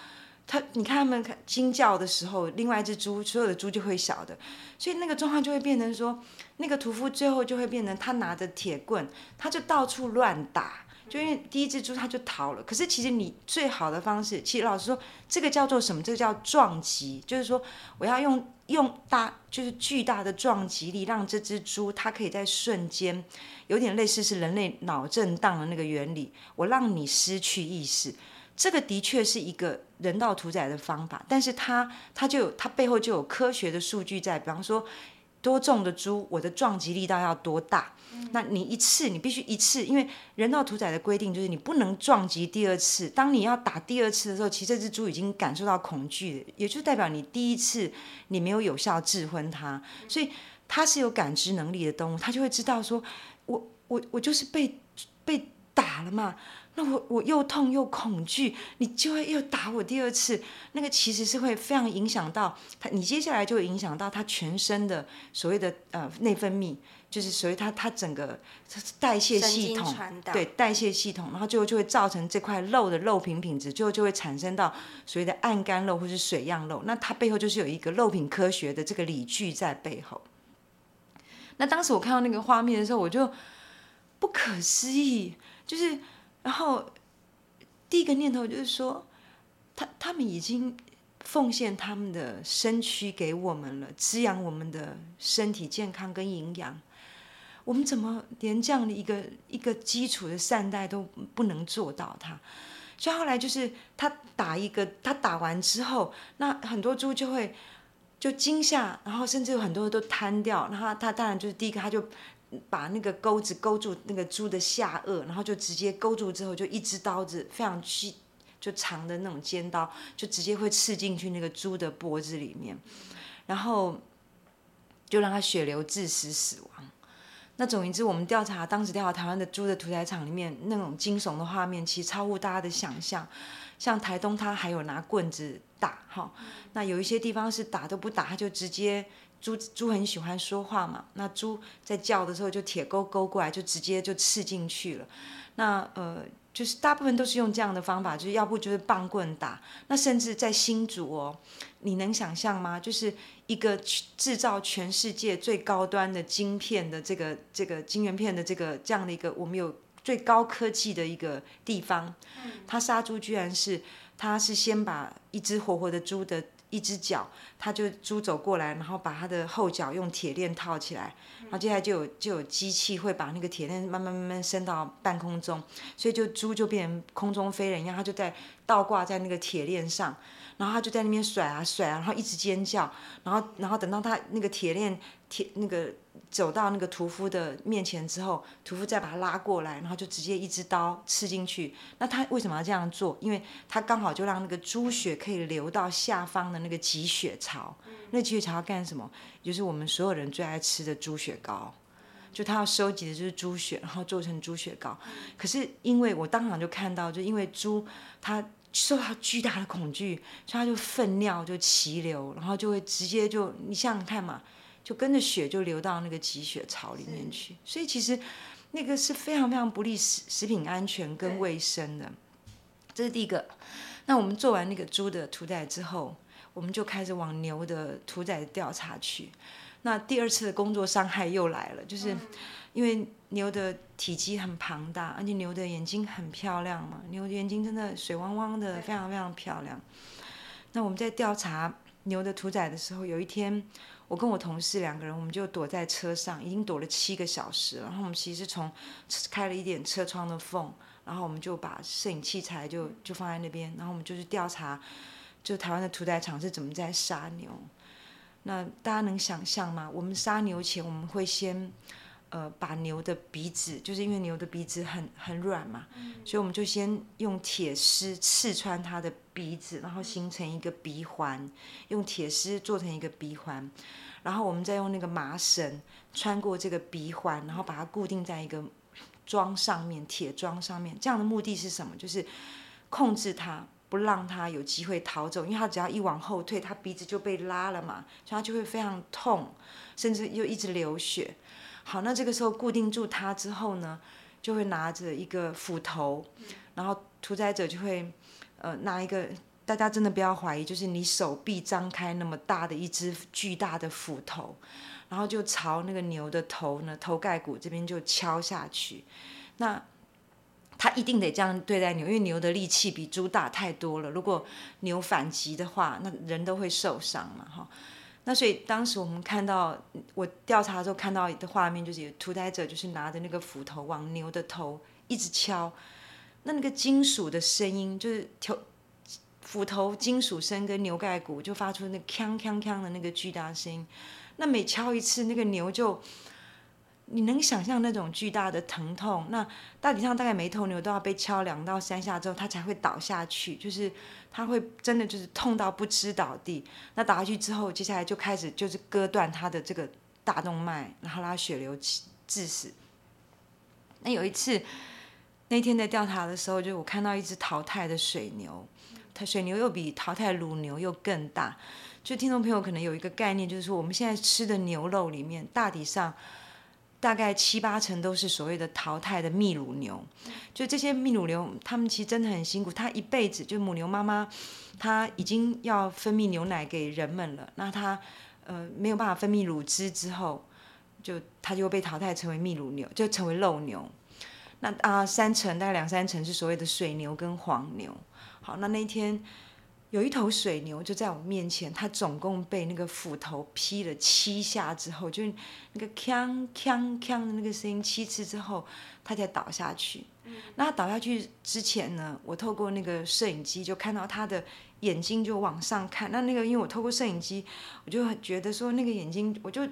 他，你看他们惊叫的时候，另外一只猪，所有的猪就会晓得。所以那个状况就会变成说，那个屠夫最后就会变成他拿着铁棍，他就到处乱打。就因为第一只猪它就逃了，可是其实你最好的方式，其实老实说，这个叫做什么？这个叫撞击，就是说我要用用大，就是巨大的撞击力，让这只猪它可以在瞬间，有点类似是人类脑震荡的那个原理，我让你失去意识。这个的确是一个人道屠宰的方法，但是它它就有它背后就有科学的数据在，比方说。多重的猪，我的撞击力道要多大？那你一次你必须一次，因为人道屠宰的规定就是你不能撞击第二次。当你要打第二次的时候，其实这只猪已经感受到恐惧，也就代表你第一次你没有有效制昏它，所以它是有感知能力的动物，它就会知道说，我我我就是被了嘛。那我我又痛又恐惧，你就会又打我第二次，那个其实是会非常影响到他，你接下来就会影响到他全身的所谓的呃内分泌，就是所谓他他整个代谢系统，对代谢系统，然后最后就会造成这块肉的肉品品质，最后就会产生到所谓的暗干肉或是水样肉，那它背后就是有一个肉品科学的这个理据在背后。那当时我看到那个画面的时候，我就不可思议，就是。然后，第一个念头就是说，他他们已经奉献他们的身躯给我们了，滋养我们的身体健康跟营养。我们怎么连这样的一个一个基础的善待都不能做到？他，所以后来就是他打一个，他打完之后，那很多猪就会就惊吓，然后甚至有很多都瘫掉。然后他当然就是第一个，他就把那个钩子勾住那个猪的下颚，然后就直接勾住之后，就一支刀子非常细就长的那种尖刀，就直接会刺进去那个猪的脖子里面，然后就让它血流致死死亡。那总言之，我们调查当时调查台湾的猪的屠宰场里面那种惊悚的画面，其实超乎大家的想象。像台东，他还有拿棍子打，哈。那有一些地方是打都不打，他就直接猪猪很喜欢说话嘛。那猪在叫的时候，就铁钩勾过来，就直接就刺进去了。那呃。就是大部分都是用这样的方法，就是要不就是棒棍打，那甚至在新竹哦，你能想象吗？就是一个制造全世界最高端的晶片的这个这个晶圆片的这个这样的一个，我们有最高科技的一个地方，他杀猪居然是他是先把一只活活的猪的。一只脚，他就猪走过来，然后把他的后脚用铁链套起来，然后接下来就有就有机器会把那个铁链慢慢慢慢升到半空中，所以就猪就变成空中飞人一样，他就在倒挂在那个铁链上，然后他就在那边甩啊甩啊，然后一直尖叫，然后然后等到他那个铁链铁那个。走到那个屠夫的面前之后，屠夫再把他拉过来，然后就直接一支刀刺进去。那他为什么要这样做？因为他刚好就让那个猪血可以流到下方的那个积血槽。那积血槽要干什么？就是我们所有人最爱吃的猪血糕。就他要收集的就是猪血，然后做成猪血糕。可是因为我当场就看到，就因为猪它受到巨大的恐惧，所以它就粪尿就齐流，然后就会直接就你想想看嘛。就跟着血就流到那个积血槽里面去，所以其实那个是非常非常不利食食品安全跟卫生的。这是第一个。那我们做完那个猪的屠宰之后，我们就开始往牛的屠宰调查去。那第二次的工作伤害又来了，就是因为牛的体积很庞大，而且牛的眼睛很漂亮嘛，牛的眼睛真的水汪汪的，非常非常漂亮。那我们在调查牛的屠宰的时候，有一天。我跟我同事两个人，我们就躲在车上，已经躲了七个小时。然后我们其实从开了一点车窗的缝，然后我们就把摄影器材就就放在那边，然后我们就去调查，就台湾的屠宰场是怎么在杀牛。那大家能想象吗？我们杀牛前，我们会先。呃，把牛的鼻子，就是因为牛的鼻子很很软嘛，所以我们就先用铁丝刺穿它的鼻子，然后形成一个鼻环，用铁丝做成一个鼻环，然后我们再用那个麻绳穿过这个鼻环，然后把它固定在一个桩上面，铁桩上面。这样的目的是什么？就是控制它，不让它有机会逃走，因为它只要一往后退，它鼻子就被拉了嘛，所以它就会非常痛，甚至又一直流血。好，那这个时候固定住它之后呢，就会拿着一个斧头，然后屠宰者就会，呃，拿一个，大家真的不要怀疑，就是你手臂张开那么大的一只巨大的斧头，然后就朝那个牛的头呢，头盖骨这边就敲下去。那他一定得这样对待牛，因为牛的力气比猪大太多了。如果牛反击的话，那人都会受伤嘛，哈。那所以当时我们看到，我调查的时候看到的画面，就是有屠宰者就是拿着那个斧头往牛的头一直敲，那那个金属的声音，就是头斧头金属声跟牛盖骨就发出那锵锵锵的那个巨大声音，那每敲一次，那个牛就。你能想象那种巨大的疼痛？那大体上大概每头牛都要被敲两到三下之后，它才会倒下去。就是它会真的就是痛到不知倒地。那倒下去之后，接下来就开始就是割断它的这个大动脉，然后让它血流致死。那有一次那天在调查的时候，就我看到一只淘汰的水牛，它水牛又比淘汰乳牛又更大。就听众朋友可能有一个概念，就是说我们现在吃的牛肉里面，大体上。大概七八成都是所谓的淘汰的泌乳牛，就这些泌乳牛，他们其实真的很辛苦。它一辈子就母牛妈妈，它已经要分泌牛奶给人们了，那它呃没有办法分泌乳汁之后，就它就会被淘汰成为泌乳牛，就成为肉牛。那啊三成大概两三成是所谓的水牛跟黄牛。好，那那一天有一头水牛就在我面前，它总共被那个斧头劈了七下之后，就那个锵锵锵的那个声音七次之后，它才倒下去。那它倒下去之前呢，我透过那个摄影机就看到它的眼睛就往上看。那那个因为我透过摄影机，我就很觉得说那个眼睛，我就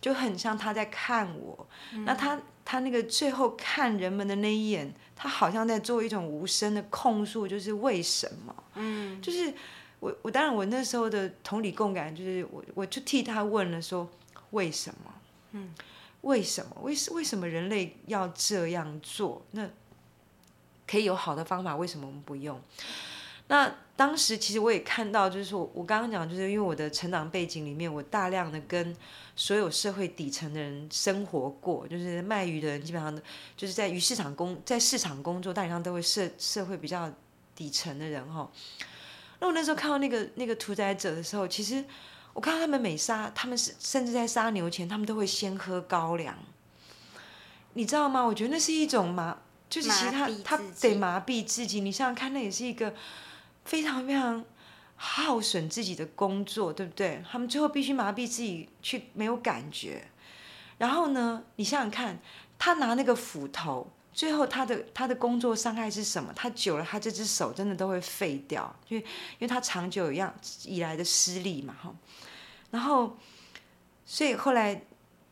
就很像他在看我。那他他那个最后看人们的那一眼，他好像在做一种无声的控诉，就是为什么？嗯，就是我我当然我那时候的同理共感，就是我我就替他问了说为什么？嗯，为什么？为为什么人类要这样做？那可以有好的方法，为什么我们不用？那当时其实我也看到，就是说我刚刚讲，就是因为我的成长背景里面，我大量的跟所有社会底层的人生活过，就是卖鱼的人，基本上都就是在鱼市场工，在市场工作，大体上都会社社会比较底层的人哈。那我那时候看到那个那个屠宰者的时候，其实我看到他们每杀，他们是甚至在杀牛前，他们都会先喝高粱，你知道吗？我觉得那是一种麻。就是其他他得麻痹自己，你想想看，那也是一个非常非常耗损自己的工作，对不对？他们最后必须麻痹自己去没有感觉，然后呢，你想想看，他拿那个斧头，最后他的他的工作伤害是什么？他久了，他这只手真的都会废掉，因为因为他长久一样以来的失利嘛，哈。然后，所以后来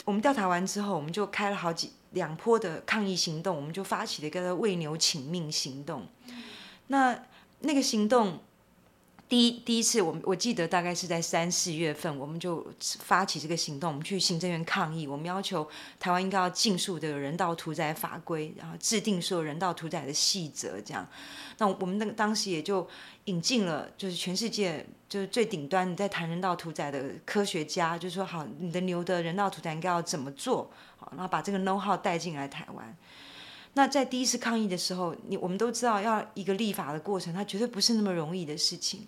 我们调查完之后，我们就开了好几。两波的抗议行动，我们就发起了一个为牛请命行动。那那个行动，第一第一次，我们我记得大概是在三四月份，我们就发起这个行动，我们去行政院抗议，我们要求台湾应该要尽速的人道屠宰法规，然后制定所有人道屠宰的细则，这样。那我们那个当时也就引进了，就是全世界就是最顶端你在谈人道屠宰的科学家，就说好，你的牛的人道屠宰应该要怎么做。好然后把这个 know how 带进来台湾。那在第一次抗议的时候，你我们都知道要一个立法的过程，它绝对不是那么容易的事情。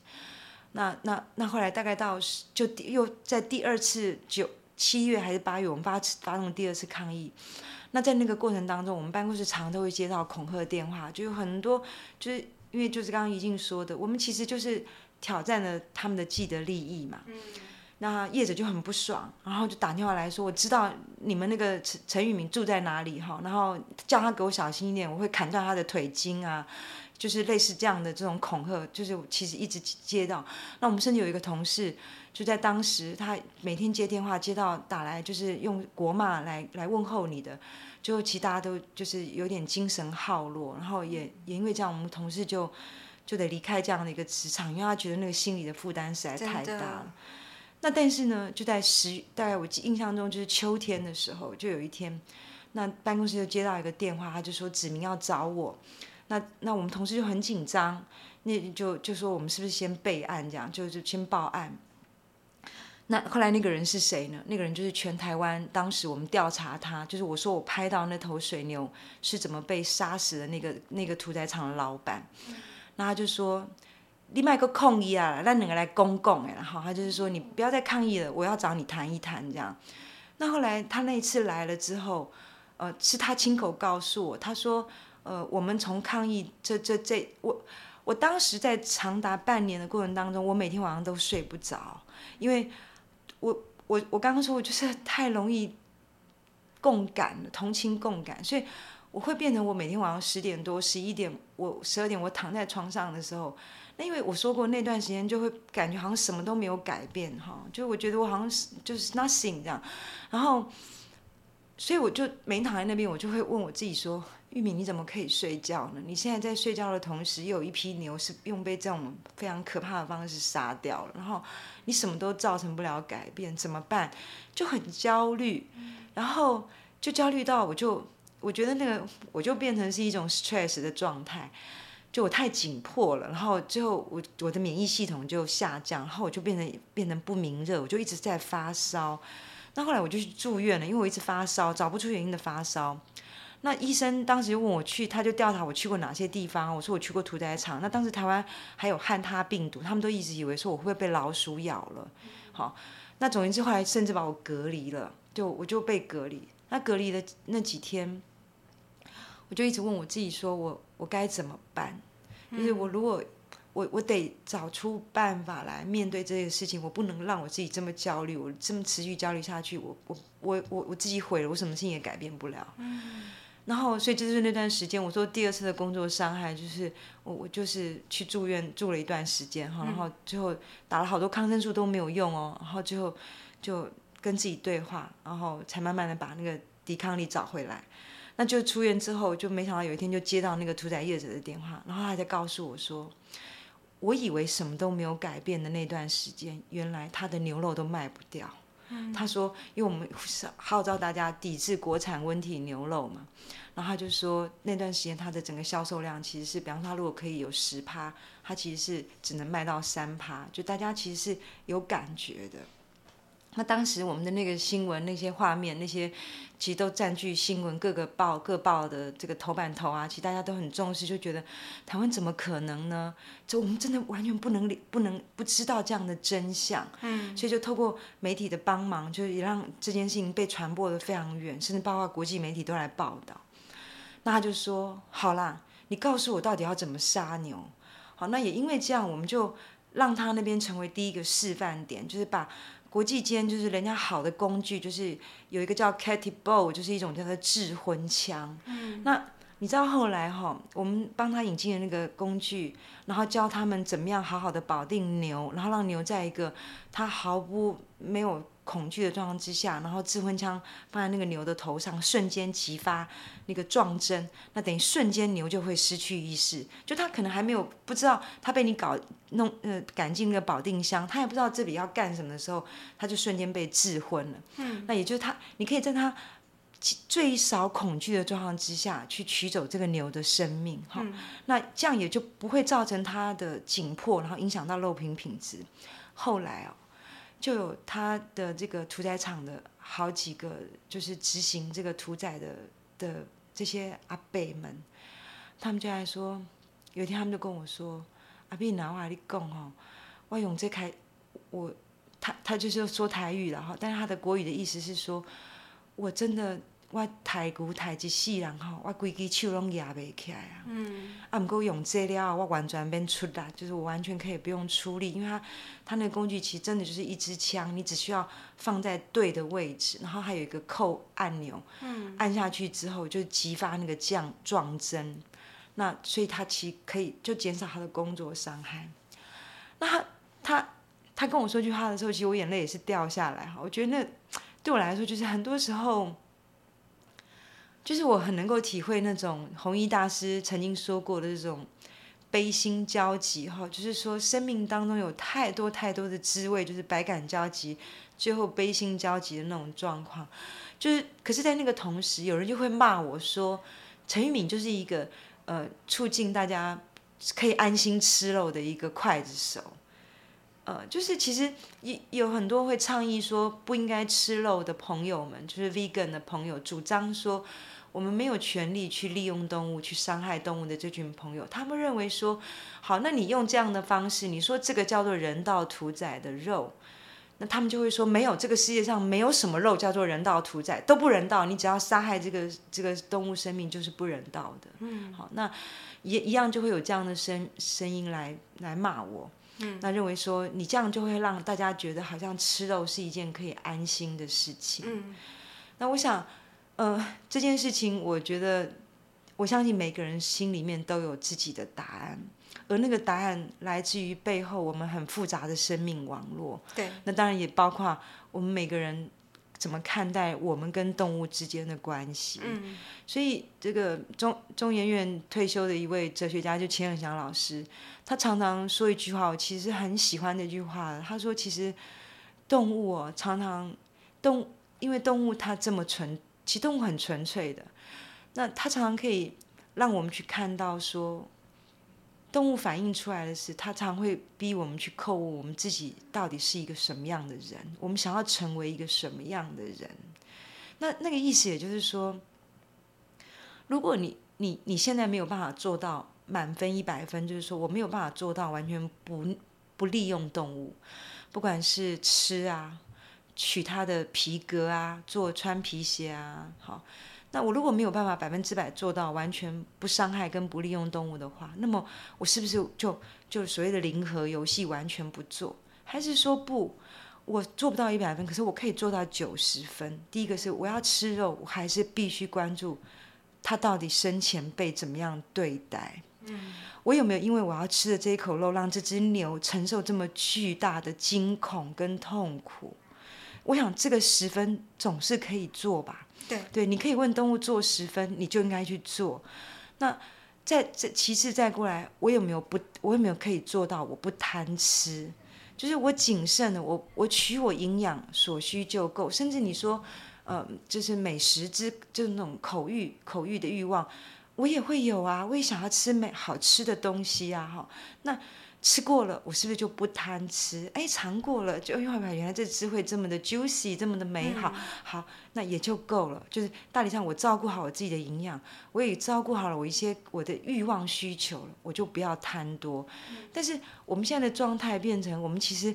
那那那后来大概到就又在第二次九七月还是八月，我们发发动第二次抗议。那在那个过程当中，我们办公室常常都会接到恐吓电话，就有很多就是因为就是刚刚怡静说的，我们其实就是挑战了他们的既得利益嘛。那业者就很不爽，然后就打电话来说：“我知道你们那个陈陈宇明住在哪里哈，然后叫他给我小心一点，我会砍断他的腿筋啊，就是类似这样的这种恐吓，就是其实一直接到。那我们甚至有一个同事，就在当时他每天接电话接到打来，就是用国骂来来问候你的，就其实大家都就是有点精神耗落，然后也也因为这样，我们同事就就得离开这样的一个职场，因为他觉得那个心理的负担实在太大了。”那但是呢，就在十大概我印象中就是秋天的时候，就有一天，那办公室就接到一个电话，他就说指明要找我，那那我们同事就很紧张，那就就说我们是不是先备案这样，就就先报案。那后来那个人是谁呢？那个人就是全台湾当时我们调查他，就是我说我拍到那头水牛是怎么被杀死的那个那个屠宰场的老板，那他就说。你卖个抗议啊，那两个来公共哎，然后他就是说你不要再抗议了，我要找你谈一谈这样。那后来他那一次来了之后，呃，是他亲口告诉我，他说，呃，我们从抗议这这这，我我当时在长达半年的过程当中，我每天晚上都睡不着，因为我我我刚刚说我就是太容易共感了，同情共感，所以我会变成我每天晚上十点多、十一点，我十二点我躺在床上的时候。因为我说过那段时间就会感觉好像什么都没有改变哈，就我觉得我好像就是 nothing 这样，然后，所以我就没躺在那边，我就会问我自己说：玉米你怎么可以睡觉呢？你现在在睡觉的同时，又有一批牛是用被这种非常可怕的方式杀掉了，然后你什么都造成不了改变，怎么办？就很焦虑，然后就焦虑到我就我觉得那个我就变成是一种 stress 的状态。就我太紧迫了，然后最后我我的免疫系统就下降，然后我就变成变成不明热，我就一直在发烧。那后来我就去住院了，因为我一直发烧，找不出原因的发烧。那医生当时就问我去，他就调查我去过哪些地方。我说我去过屠宰场。那当时台湾还有汉他病毒，他们都一直以为说我会被老鼠咬了。好，那总言之后来甚至把我隔离了，就我就被隔离。那隔离的那几天。我就一直问我自己，说我我该怎么办？就是我如果我我我得找出办法来面对这个事情，我不能让我自己这么焦虑，我这么持续焦虑下去，我我我我我自己毁了，我什么事情也改变不了。然后，所以就是那段时间，我说第二次的工作伤害，就是我我就是去住院住了一段时间哈，然后最后打了好多抗生素都没有用哦，然后最后就跟自己对话，然后才慢慢的把那个抵抗力找回来。那就出院之后，就没想到有一天就接到那个屠宰业者的电话，然后他才告诉我说，我以为什么都没有改变的那段时间，原来他的牛肉都卖不掉。他说，因为我们是号召大家抵制国产温体牛肉嘛。然后他就说，那段时间他的整个销售量其实是，比方说他如果可以有十趴，他其实是只能卖到三趴，就大家其实是有感觉的。那当时我们的那个新闻那些画面那些，其实都占据新闻各个报各报的这个头版头啊，其实大家都很重视，就觉得台湾怎么可能呢？就我们真的完全不能不能不知道这样的真相。嗯，所以就透过媒体的帮忙，就也让这件事情被传播的非常远，甚至包括国际媒体都来报道。那他就说：“好啦，你告诉我到底要怎么杀牛。”好，那也因为这样，我们就让他那边成为第一个示范点，就是把。国际间就是人家好的工具，就是有一个叫 Catty Bow，就是一种叫做制魂枪。嗯，那你知道后来哈，我们帮他引进了那个工具，然后教他们怎么样好好的保定牛，然后让牛在一个他毫不没有。恐惧的状况之下，然后自婚枪放在那个牛的头上，瞬间激发那个撞针，那等于瞬间牛就会失去意识。就他可能还没有不知道他被你搞弄呃赶进那个保定箱，他也不知道这里要干什么的时候，他就瞬间被智昏了。嗯，那也就是他，你可以在他最少恐惧的状况之下去取走这个牛的生命，哈，那这样也就不会造成他的紧迫，然后影响到肉品品质。后来哦。就有他的这个屠宰场的好几个，就是执行这个屠宰的的这些阿伯们，他们就来说，有一天他们就跟我说：“阿伯，拿话你讲哦，我用这开，我他他就是说台语了哈，但是他的国语的意思是说，我真的。”我抬骨抬一世人吼，我规支手拢压袂起来啊！嗯，啊，毋过用这了，我完全免出力，就是我完全可以不用出力，因为它它那个工具其实真的就是一支枪，你只需要放在对的位置，然后还有一个扣按钮，嗯，按下去之后就激发那个降撞针，那所以它其实可以就减少他的工作伤害。那他他他跟我说句话的时候，其实我眼泪也是掉下来哈。我觉得那对我来说，就是很多时候。就是我很能够体会那种弘一大师曾经说过的这种悲心交集哈，就是说生命当中有太多太多的滋味，就是百感交集，最后悲心交集的那种状况。就是，可是，在那个同时，有人就会骂我说，陈玉敏就是一个呃，促进大家可以安心吃肉的一个刽子手。呃，就是其实有有很多会倡议说不应该吃肉的朋友们，就是 vegan 的朋友，主张说。我们没有权利去利用动物去伤害动物的这群朋友，他们认为说，好，那你用这样的方式，你说这个叫做人道屠宰的肉，那他们就会说，没有，这个世界上没有什么肉叫做人道屠宰，都不人道，你只要杀害这个这个动物生命就是不人道的。嗯，好，那也一样就会有这样的声声音来来骂我，嗯，那认为说你这样就会让大家觉得好像吃肉是一件可以安心的事情。嗯，那我想。呃，这件事情，我觉得，我相信每个人心里面都有自己的答案，而那个答案来自于背后我们很复杂的生命网络。对，那当然也包括我们每个人怎么看待我们跟动物之间的关系。嗯，所以这个中中研院退休的一位哲学家就钱永祥老师，他常常说一句话，我其实很喜欢那句话。他说，其实动物哦，常常动，因为动物它这么纯。其实动物很纯粹的，那它常常可以让我们去看到说，动物反映出来的是，它常会逼我们去叩问我们自己到底是一个什么样的人，我们想要成为一个什么样的人。那那个意思也就是说，如果你你你现在没有办法做到满分一百分，就是说我没有办法做到完全不不利用动物，不管是吃啊。取它的皮革啊，做穿皮鞋啊，好。那我如果没有办法百分之百做到完全不伤害跟不利用动物的话，那么我是不是就就所谓的零和游戏完全不做，还是说不，我做不到一百分，可是我可以做到九十分。第一个是我要吃肉，我还是必须关注他到底生前被怎么样对待。嗯，我有没有因为我要吃的这一口肉，让这只牛承受这么巨大的惊恐跟痛苦？我想这个十分总是可以做吧。对对，你可以问动物做十分，你就应该去做。那再这其次再过来，我有没有不，我有没有可以做到我不贪吃？就是我谨慎的，我我取我营养所需就够。甚至你说，呃，就是美食之，就是那种口欲口欲的欲望，我也会有啊，我也想要吃美好吃的东西啊，哈，那。吃过了，我是不是就不贪吃？哎，尝过了，就因为原来这滋味这么的 juicy，这么的美好，好，那也就够了。就是大体上，我照顾好我自己的营养，我也照顾好了我一些我的欲望需求了，我就不要贪多。但是我们现在的状态变成，我们其实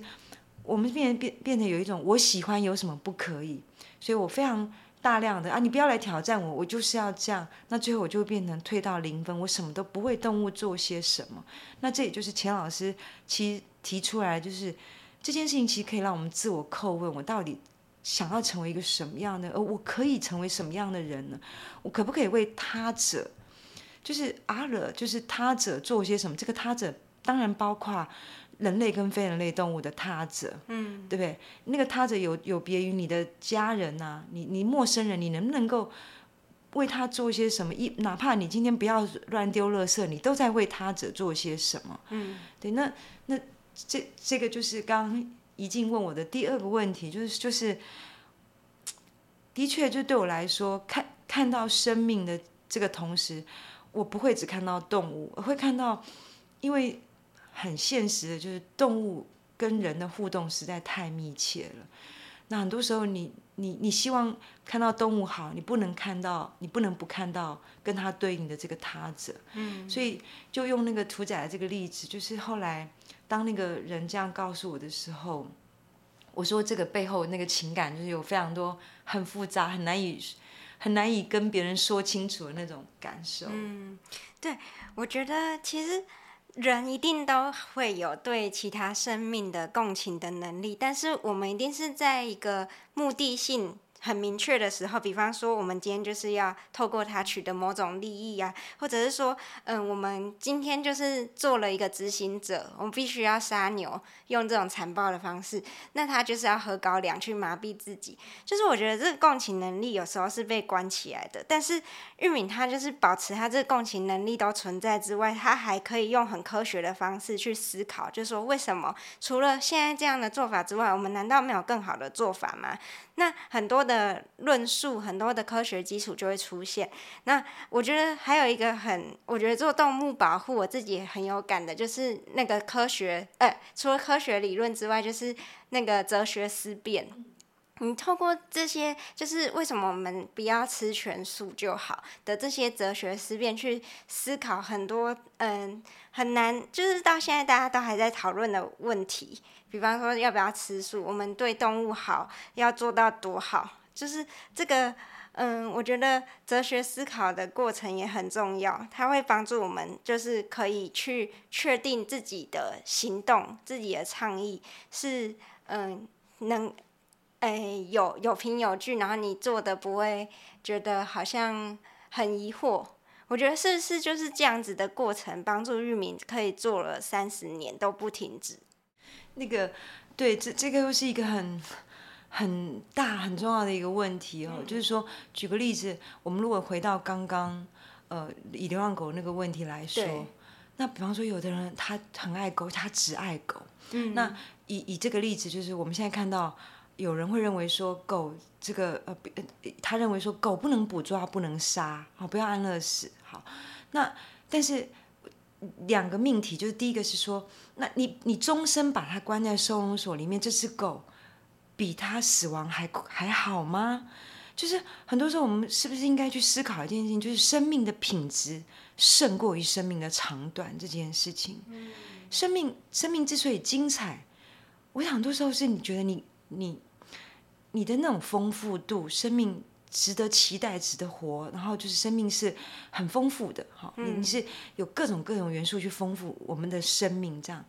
我们变变变成有一种我喜欢有什么不可以，所以我非常。大量的啊，你不要来挑战我，我就是要这样。那最后我就变成退到零分，我什么都不会。动物做些什么？那这也就是钱老师其实提出来，就是这件事情其实可以让我们自我叩问：我到底想要成为一个什么样的？而，我可以成为什么样的人呢？我可不可以为他者，就是阿惹，就是他者做些什么？这个他者当然包括。人类跟非人类动物的他者，嗯，对不对？那个他者有有别于你的家人呐，你你陌生人，你能不能够为他做些什么？一哪怕你今天不要乱丢垃圾，你都在为他者做些什么？嗯，对。那那这这个就是刚刚怡静问我的第二个问题，就是就是，的确，就对我来说，看看到生命的这个同时，我不会只看到动物，我会看到，因为。很现实的，就是动物跟人的互动实在太密切了。那很多时候，你你你希望看到动物好，你不能看到，你不能不看到跟它对应的这个他者。嗯。所以就用那个屠宰的这个例子，就是后来当那个人这样告诉我的时候，我说这个背后那个情感就是有非常多很复杂、很难以很难以跟别人说清楚的那种感受。嗯，对，我觉得其实。人一定都会有对其他生命的共情的能力，但是我们一定是在一个目的性。很明确的时候，比方说，我们今天就是要透过它取得某种利益啊，或者是说，嗯，我们今天就是做了一个执行者，我们必须要杀牛，用这种残暴的方式，那他就是要喝高粱去麻痹自己。就是我觉得这个共情能力有时候是被关起来的，但是玉敏他就是保持他这个共情能力都存在之外，他还可以用很科学的方式去思考，就说为什么除了现在这样的做法之外，我们难道没有更好的做法吗？那很多的的论述，很多的科学基础就会出现。那我觉得还有一个很，我觉得做动物保护，我自己很有感的，就是那个科学，呃，除了科学理论之外，就是那个哲学思辨。你透过这些，就是为什么我们不要吃全素就好的这些哲学思辨，去思考很多，嗯，很难，就是到现在大家都还在讨论的问题。比方说，要不要吃素？我们对动物好，要做到多好？就是这个，嗯，我觉得哲学思考的过程也很重要，它会帮助我们，就是可以去确定自己的行动、自己的倡议是，嗯，能，哎，有有凭有据，然后你做的不会觉得好像很疑惑。我觉得是不是就是这样子的过程，帮助玉米可以做了三十年都不停止。那个，对，这这个又是一个很很大很重要的一个问题哦。就是说，举个例子，我们如果回到刚刚，呃，以流浪狗那个问题来说，那比方说，有的人他很爱狗，他只爱狗。嗯。那以以这个例子，就是我们现在看到有人会认为说，狗这个呃，他认为说，狗不能捕捉，不能杀，好，不要安乐死。好，那但是。两个命题，就是第一个是说，那你你终身把它关在收容所里面，这只狗比他死亡还还好吗？就是很多时候，我们是不是应该去思考一件事情，就是生命的品质胜过于生命的长短这件事情。生命生命之所以精彩，我想很多时候是你觉得你你你的那种丰富度，生命值得期待、值得活，然后就是生命是很丰富的，哈，你你是有各种各种元素去丰富我们的生命，这样。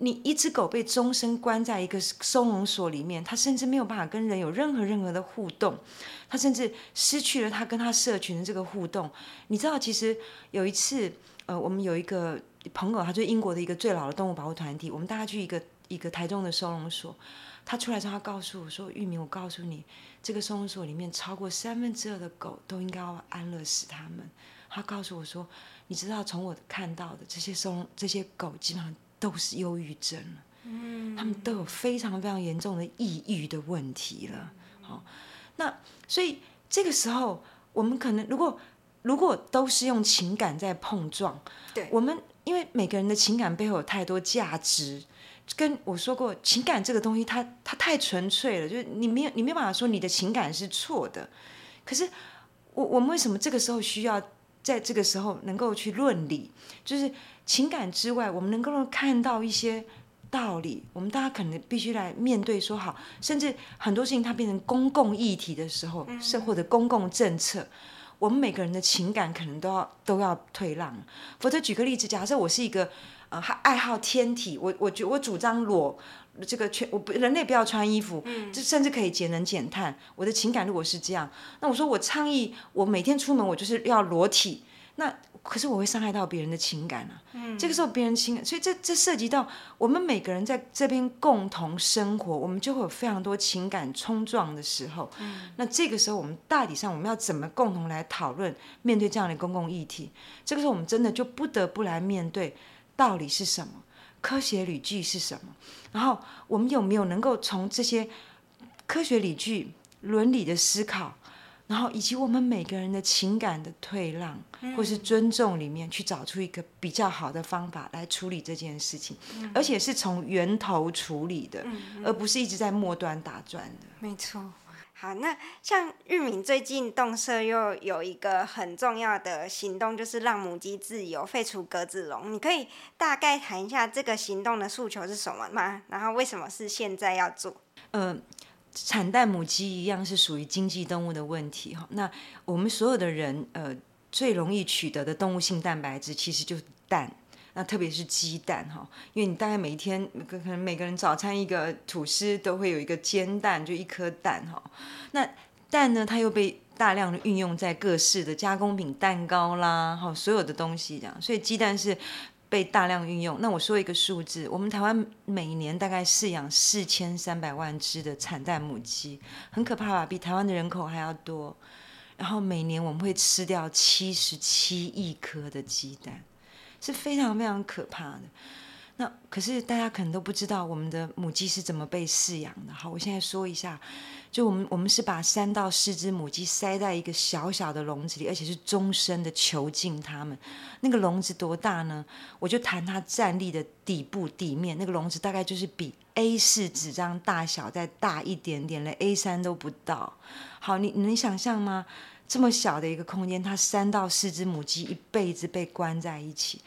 你一只狗被终身关在一个收容所里面，它甚至没有办法跟人有任何任何的互动，它甚至失去了它跟它社群的这个互动。你知道，其实有一次，呃，我们有一个朋友，他就是英国的一个最老的动物保护团体，我们大家去一个一个台中的收容所。他出来之后，他告诉我说：“玉明，我告诉你，这个收容所里面超过三分之二的狗都应该要安乐死他们。”他告诉我说：“你知道，从我看到的这些收容这些狗，基本上都是忧郁症了，嗯，他们都有非常非常严重的抑郁的问题了。好，那所以这个时候，我们可能如果如果都是用情感在碰撞，对，我们因为每个人的情感背后有太多价值。”跟我说过，情感这个东西，它它太纯粹了，就是你没有你没有办法说你的情感是错的。可是我我们为什么这个时候需要在这个时候能够去论理？就是情感之外，我们能够看到一些道理。我们大家可能必须来面对说好，甚至很多事情它变成公共议题的时候，是或者公共政策，我们每个人的情感可能都要都要退让。否则，举个例子，假设我是一个。呃，还爱好天体，我我觉我主张裸这个全我不人类不要穿衣服，这甚至可以节能减碳。我的情感如果是这样，那我说我倡议，我每天出门我就是要裸体，那可是我会伤害到别人的情感啊。嗯，这个时候别人情感，所以这这涉及到我们每个人在这边共同生活，我们就会有非常多情感冲撞的时候。嗯，那这个时候我们大体上我们要怎么共同来讨论面对这样的公共议题？这个时候我们真的就不得不来面对。道理是什么？科学理据是什么？然后我们有没有能够从这些科学理据、伦理的思考，然后以及我们每个人的情感的退让或是尊重里面，去找出一个比较好的方法来处理这件事情，而且是从源头处理的，而不是一直在末端打转的。没错。好，那像玉敏最近动社又有一个很重要的行动，就是让母鸡自由，废除格子笼。你可以大概谈一下这个行动的诉求是什么吗？然后为什么是现在要做？呃，产蛋母鸡一样是属于经济动物的问题哈。那我们所有的人呃最容易取得的动物性蛋白质其实就是蛋。那特别是鸡蛋哈，因为你大概每一天可能每个人早餐一个吐司都会有一个煎蛋，就一颗蛋哈。那蛋呢，它又被大量的运用在各式的加工品、蛋糕啦，哈，所有的东西这样。所以鸡蛋是被大量运用。那我说一个数字，我们台湾每年大概饲养四千三百万只的产蛋母鸡，很可怕吧？比台湾的人口还要多。然后每年我们会吃掉七十七亿颗的鸡蛋。是非常非常可怕的。那可是大家可能都不知道我们的母鸡是怎么被饲养的。好，我现在说一下，就我们我们是把三到四只母鸡塞在一个小小的笼子里，而且是终身的囚禁它们。那个笼子多大呢？我就谈它站立的底部地面，那个笼子大概就是比 A 四纸张大小再大一点点连 A 三都不到。好，你你能想象吗？这么小的一个空间，它三到四只母鸡一辈子被关在一起，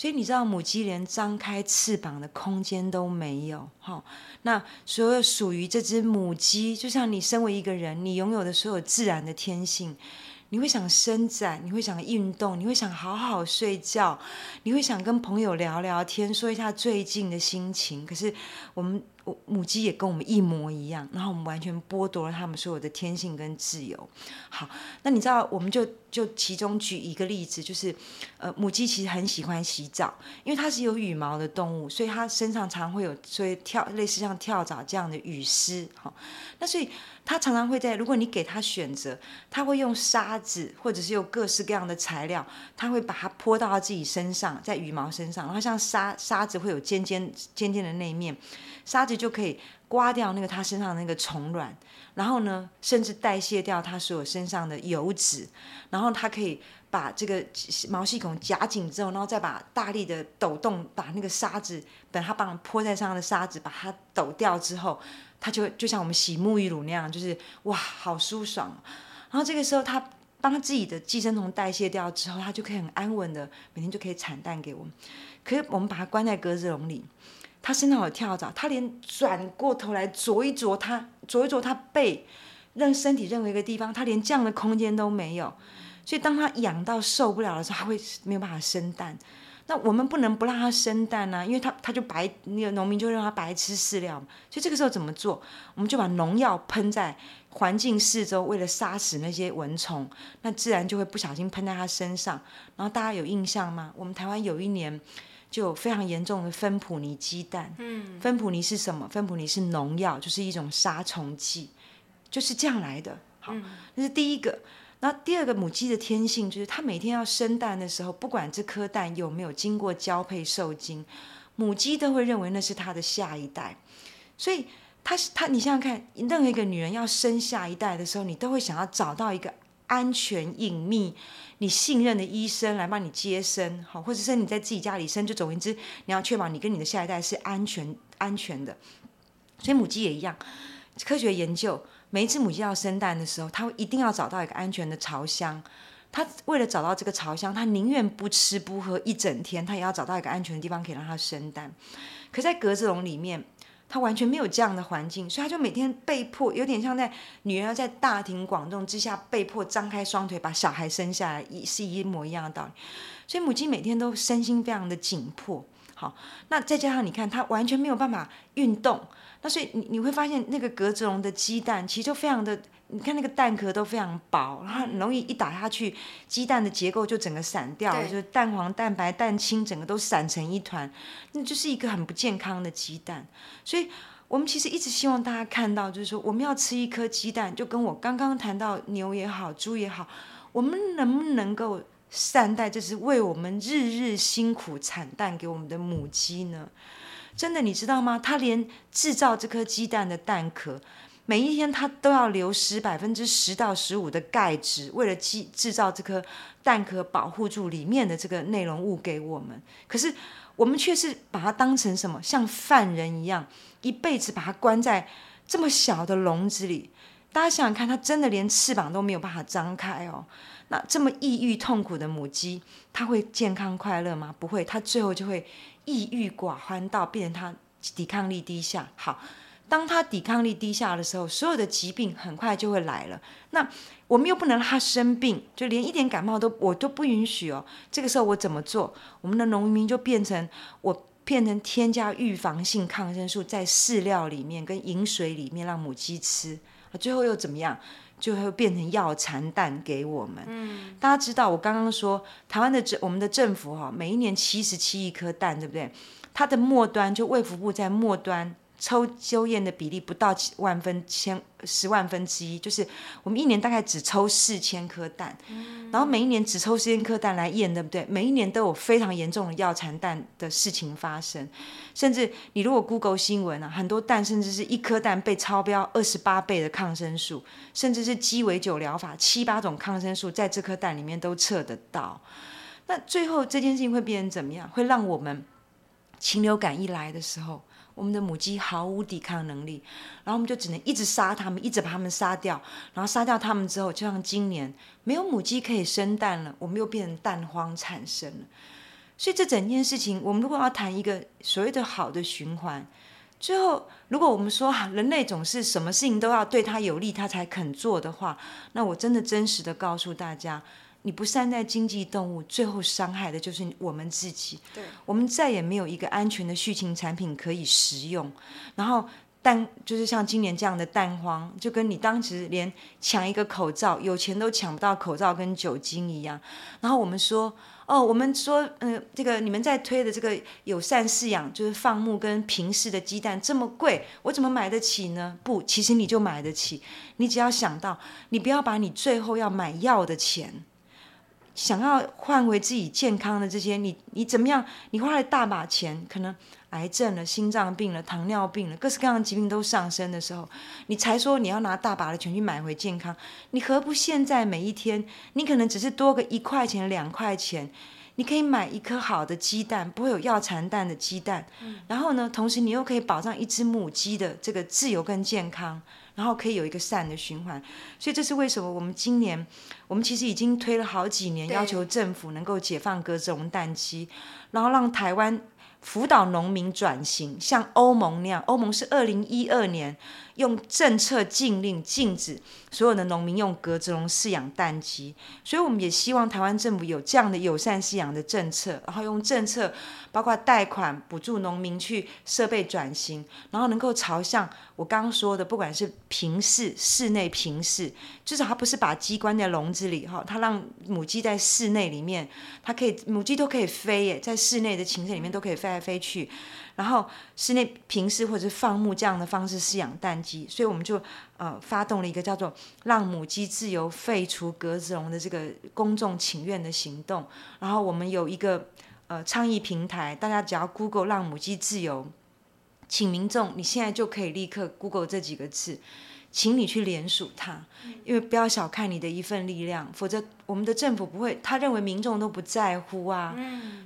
所以你知道母鸡连张开翅膀的空间都没有。哈，那所有属于这只母鸡，就像你身为一个人，你拥有的所有自然的天性。你会想伸展，你会想运动，你会想好好睡觉，你会想跟朋友聊聊天，说一下最近的心情。可是我们母鸡也跟我们一模一样，然后我们完全剥夺了他们所有的天性跟自由。好，那你知道，我们就就其中举一个例子，就是呃，母鸡其实很喜欢洗澡，因为它是有羽毛的动物，所以它身上常会有所以跳类似像跳蚤这样的羽丝。好，那所以。它常常会在，如果你给它选择，它会用沙子，或者是用各式各样的材料，它会把它泼到它自己身上，在羽毛身上，然后像沙沙子会有尖尖尖尖的那一面，沙子就可以刮掉那个它身上的那个虫卵，然后呢，甚至代谢掉它所有身上的油脂，然后它可以把这个毛细孔夹紧之后，然后再把大力的抖动，把那个沙子，等它帮泼在上的沙子把它抖掉之后。它就就像我们洗沐浴乳那样，就是哇，好舒爽。然后这个时候，它帮自己的寄生虫代谢掉之后，它就可以很安稳的每天就可以产蛋给我们。可是我们把它关在格子笼里，它身上有跳蚤，它连转过头来啄一啄它，啄一啄它背，任身体任何一个地方，它连这样的空间都没有。所以当它痒到受不了的时候，它会没有办法生蛋。那我们不能不让它生蛋啊，因为它它就白，那个农民就让它白吃饲料。所以这个时候怎么做？我们就把农药喷在环境四周，为了杀死那些蚊虫，那自然就会不小心喷在它身上。然后大家有印象吗？我们台湾有一年就有非常严重的芬普尼鸡蛋。嗯，芬普尼是什么？芬普尼是农药，就是一种杀虫剂，就是这样来的。好，那是第一个。那第二个母鸡的天性就是，它每天要生蛋的时候，不管这颗蛋有没有经过交配受精，母鸡都会认为那是它的下一代。所以，它它，你想想看，任何一个女人要生下一代的时候，你都会想要找到一个安全、隐秘、你信任的医生来帮你接生，好，或者是你在自己家里生，就总而言之，你要确保你跟你的下一代是安全、安全的。所以母鸡也一样，科学研究。每一只母鸡要生蛋的时候，它会一定要找到一个安全的巢箱。它为了找到这个巢箱，它宁愿不吃不喝一整天，它也要找到一个安全的地方可以让它生蛋。可在格子笼里面，她完全没有这样的环境，所以她就每天被迫，有点像在女儿在大庭广众之下被迫张开双腿把小孩生下来，一是一模一样的道理。所以母亲每天都身心非常的紧迫。好，那再加上你看，她完全没有办法运动。那所以你你会发现那个格子笼的鸡蛋其实就非常的，你看那个蛋壳都非常薄，然后很容易一打下去，鸡蛋的结构就整个散掉，就是蛋黄、蛋白、蛋清整个都散成一团，那就是一个很不健康的鸡蛋。所以我们其实一直希望大家看到，就是说我们要吃一颗鸡蛋，就跟我刚刚谈到牛也好，猪也好，我们能不能够善待这是为我们日日辛苦产蛋给我们的母鸡呢？真的，你知道吗？它连制造这颗鸡蛋的蛋壳，每一天它都要流失百分之十到十五的钙质，为了鸡制造这颗蛋壳，保护住里面的这个内容物给我们。可是我们却是把它当成什么？像犯人一样，一辈子把它关在这么小的笼子里。大家想想看，它真的连翅膀都没有办法张开哦。那这么抑郁痛苦的母鸡，它会健康快乐吗？不会，它最后就会。抑郁寡欢到变成他抵抗力低下。好，当他抵抗力低下的时候，所有的疾病很快就会来了。那我们又不能让他生病，就连一点感冒都我都不允许哦。这个时候我怎么做？我们的农民就变成我变成添加预防性抗生素在饲料里面跟饮水里面让母鸡吃，最后又怎么样？就会变成药残蛋给我们。嗯，大家知道我刚刚说台湾的政我们的政府哈，每一年七十七亿颗蛋，对不对？它的末端就卫福部在末端。抽修验的比例不到万分千十万分之一，就是我们一年大概只抽四千颗蛋，然后每一年只抽四千颗蛋来验，对不对？每一年都有非常严重的药残蛋的事情发生，甚至你如果 Google 新闻啊，很多蛋甚至是一颗蛋被超标二十八倍的抗生素，甚至是鸡尾酒疗法七八种抗生素在这颗蛋里面都测得到。那最后这件事情会变成怎么样？会让我们禽流感一来的时候。我们的母鸡毫无抵抗能力，然后我们就只能一直杀它们，一直把它们杀掉。然后杀掉它们之后，就像今年没有母鸡可以生蛋了，我们又变成蛋荒产生了。所以这整件事情，我们如果要谈一个所谓的好的循环，最后如果我们说人类总是什么事情都要对它有利，它才肯做的话，那我真的真实的告诉大家。你不善待经济动物，最后伤害的就是我们自己。对，我们再也没有一个安全的畜禽产品可以食用。然后蛋就是像今年这样的蛋荒，就跟你当时连抢一个口罩，有钱都抢不到口罩跟酒精一样。然后我们说，哦，我们说，嗯，这个你们在推的这个友善饲养，就是放牧跟平饲的鸡蛋这么贵，我怎么买得起呢？不，其实你就买得起。你只要想到，你不要把你最后要买药的钱。想要换回自己健康的这些，你你怎么样？你花了大把钱，可能癌症了、心脏病了、糖尿病了，各式各样的疾病都上升的时候，你才说你要拿大把的钱去买回健康。你何不现在每一天，你可能只是多个一块钱、两块钱，你可以买一颗好的鸡蛋，不会有药残蛋的鸡蛋。然后呢，同时你又可以保障一只母鸡的这个自由跟健康。然后可以有一个善的循环，所以这是为什么我们今年，我们其实已经推了好几年，要求政府能够解放鸽子笼蛋鸡，然后让台湾辅导农民转型，像欧盟那样。欧盟是二零一二年用政策禁令禁止所有的农民用格子笼饲养蛋鸡，所以我们也希望台湾政府有这样的友善饲养的政策，然后用政策包括贷款补助农民去设备转型，然后能够朝向我刚刚说的，不管是平视、室内平视，至少它不是把鸡关在笼子里哈，它让母鸡在室内里面，它可以母鸡都可以飞耶，在室内的禽舍里面都可以飞。来飞去，然后室内平视或者是放牧这样的方式饲养蛋鸡，所以我们就呃发动了一个叫做“让母鸡自由废除格子笼”的这个公众请愿的行动。然后我们有一个呃倡议平台，大家只要 Google“ 让母鸡自由”，请民众你现在就可以立刻 Google 这几个字。请你去联署他，因为不要小看你的一份力量，否则我们的政府不会，他认为民众都不在乎啊，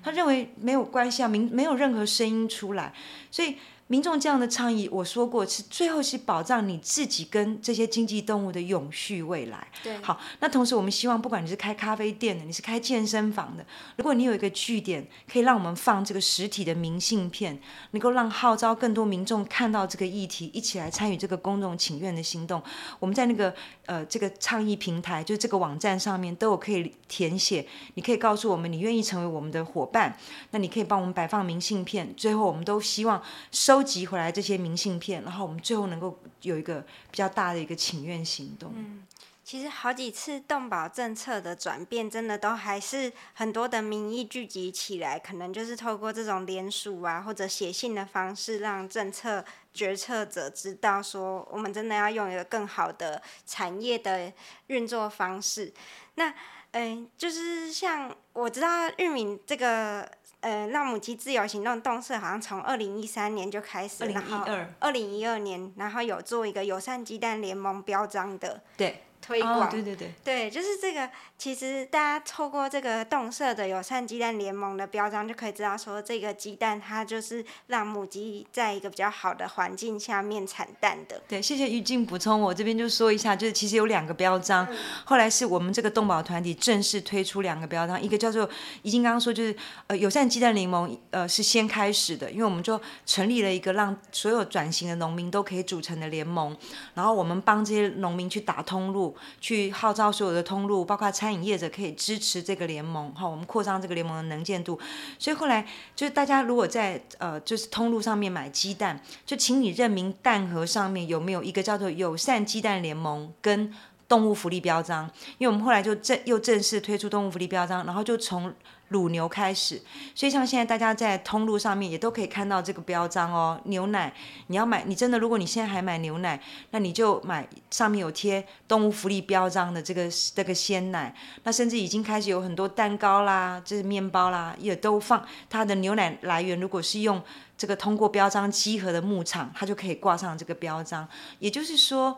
他认为没有关系啊，民没有任何声音出来，所以。民众这样的倡议，我说过是最后是保障你自己跟这些经济动物的永续未来。对，好，那同时我们希望，不管你是开咖啡店的，你是开健身房的，如果你有一个据点，可以让我们放这个实体的明信片，能够让号召更多民众看到这个议题，一起来参与这个公众请愿的行动。我们在那个呃这个倡议平台，就是这个网站上面都有可以填写，你可以告诉我们你愿意成为我们的伙伴，那你可以帮我们摆放明信片。最后，我们都希望收。收集回来这些明信片，然后我们最后能够有一个比较大的一个请愿行动。嗯，其实好几次动保政策的转变，真的都还是很多的民意聚集起来，可能就是透过这种联署啊，或者写信的方式，让政策决策者知道说，我们真的要用一个更好的产业的运作方式。那，嗯，就是像我知道玉米这个。呃，让母鸡自由行动动社好像从二零一三年就开始，然后二零一二年，然后有做一个友善鸡蛋联盟标章的。对。推广，对对对，对，就是这个。其实大家透过这个动社的友善鸡蛋联盟的标章，就可以知道说，这个鸡蛋它就是让母鸡在一个比较好的环境下面产蛋的。对，谢谢玉静补充，我这边就说一下，就是其实有两个标章，后来是我们这个动保团体正式推出两个标章，一个叫做已经刚刚说就是呃友善鸡蛋联盟，呃是先开始的，因为我们就成立了一个让所有转型的农民都可以组成的联盟，然后我们帮这些农民去打通路。去号召所有的通路，包括餐饮业者，可以支持这个联盟，哈，我们扩张这个联盟的能见度。所以后来就是大家如果在呃就是通路上面买鸡蛋，就请你认明蛋盒上面有没有一个叫做友善鸡蛋联盟跟动物福利标章，因为我们后来就正又正式推出动物福利标章，然后就从。乳牛开始，所以像现在大家在通路上面也都可以看到这个标章哦。牛奶你要买，你真的如果你现在还买牛奶，那你就买上面有贴动物福利标章的这个这个鲜奶。那甚至已经开始有很多蛋糕啦，这是面包啦，也都放它的牛奶来源。如果是用这个通过标章集合的牧场，它就可以挂上这个标章。也就是说，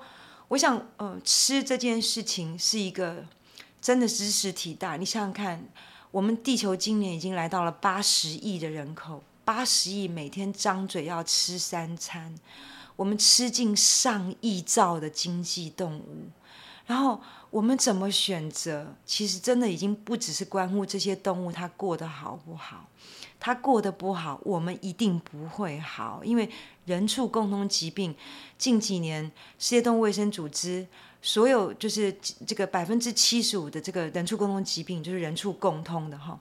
我想，呃，吃这件事情是一个真的知识体大。你想想看。我们地球今年已经来到了八十亿的人口，八十亿每天张嘴要吃三餐，我们吃进上亿兆的经济动物，然后我们怎么选择？其实真的已经不只是关乎这些动物它过得好不好，它过得不好，我们一定不会好，因为人畜共通疾病，近几年世界动物卫生组织。所有就是这个百分之七十五的这个人畜共通疾病，就是人畜共通的哈。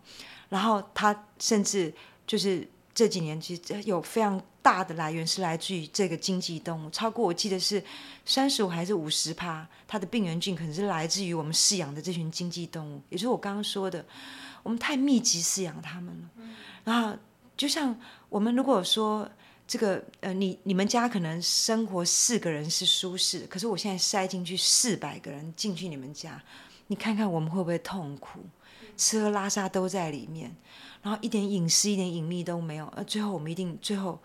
然后它甚至就是这几年其实有非常大的来源是来自于这个经济动物，超过我记得是三十五还是五十趴，它的病原菌可能是来自于我们饲养的这群经济动物，也就是我刚刚说的，我们太密集饲养它们了。然后就像我们如果说。这个呃，你你们家可能生活四个人是舒适，可是我现在塞进去四百个人进去你们家，你看看我们会不会痛苦？吃喝拉撒都在里面，然后一点隐私一点隐秘都没有，呃，最后我们一定最后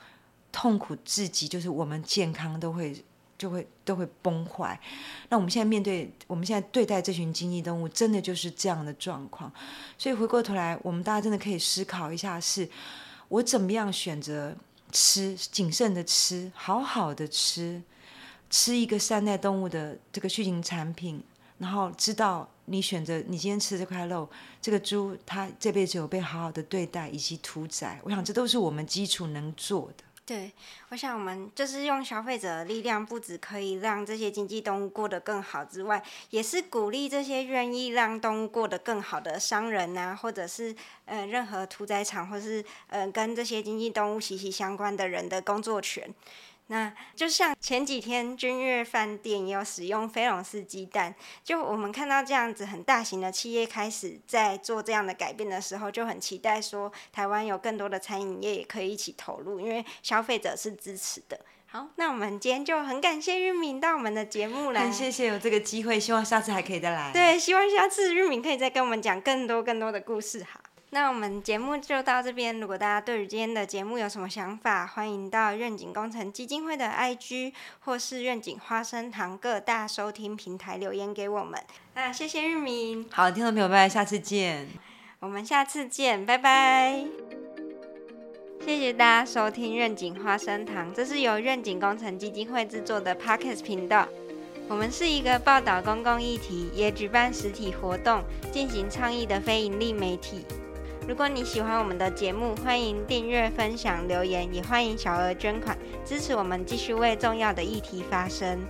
痛苦至极，就是我们健康都会就会都会崩坏。那我们现在面对我们现在对待这群经济动物，真的就是这样的状况。所以回过头来，我们大家真的可以思考一下：是我怎么样选择？吃谨慎的吃，好好的吃，吃一个善待动物的这个畜禽产品，然后知道你选择你今天吃这块肉，这个猪它这辈子有被好好的对待以及屠宰，我想这都是我们基础能做的。对，我想我们就是用消费者的力量，不止可以让这些经济动物过得更好之外，也是鼓励这些愿意让动物过得更好的商人啊，或者是呃任何屠宰场，或是呃跟这些经济动物息息相关的人的工作权。那就像前几天君悦饭店也有使用飞龙式鸡蛋，就我们看到这样子很大型的企业开始在做这样的改变的时候，就很期待说台湾有更多的餐饮业也可以一起投入，因为消费者是支持的。好，那我们今天就很感谢玉敏到我们的节目来，很谢谢有这个机会，希望下次还可以再来。对，希望下次玉敏可以再跟我们讲更多更多的故事哈。那我们节目就到这边。如果大家对于今天的节目有什么想法，欢迎到愿景工程基金会的 IG 或是愿景花生堂各大收听平台留言给我们。那谢谢玉明。好，听众朋友们，下次见。我们下次见，拜拜。谢谢大家收听愿景花生堂，这是由愿景工程基金会制作的 Podcast 频道。我们是一个报道公共议题，也举办实体活动、进行倡议的非营利媒体。如果你喜欢我们的节目，欢迎订阅、分享、留言，也欢迎小额捐款支持我们，继续为重要的议题发声。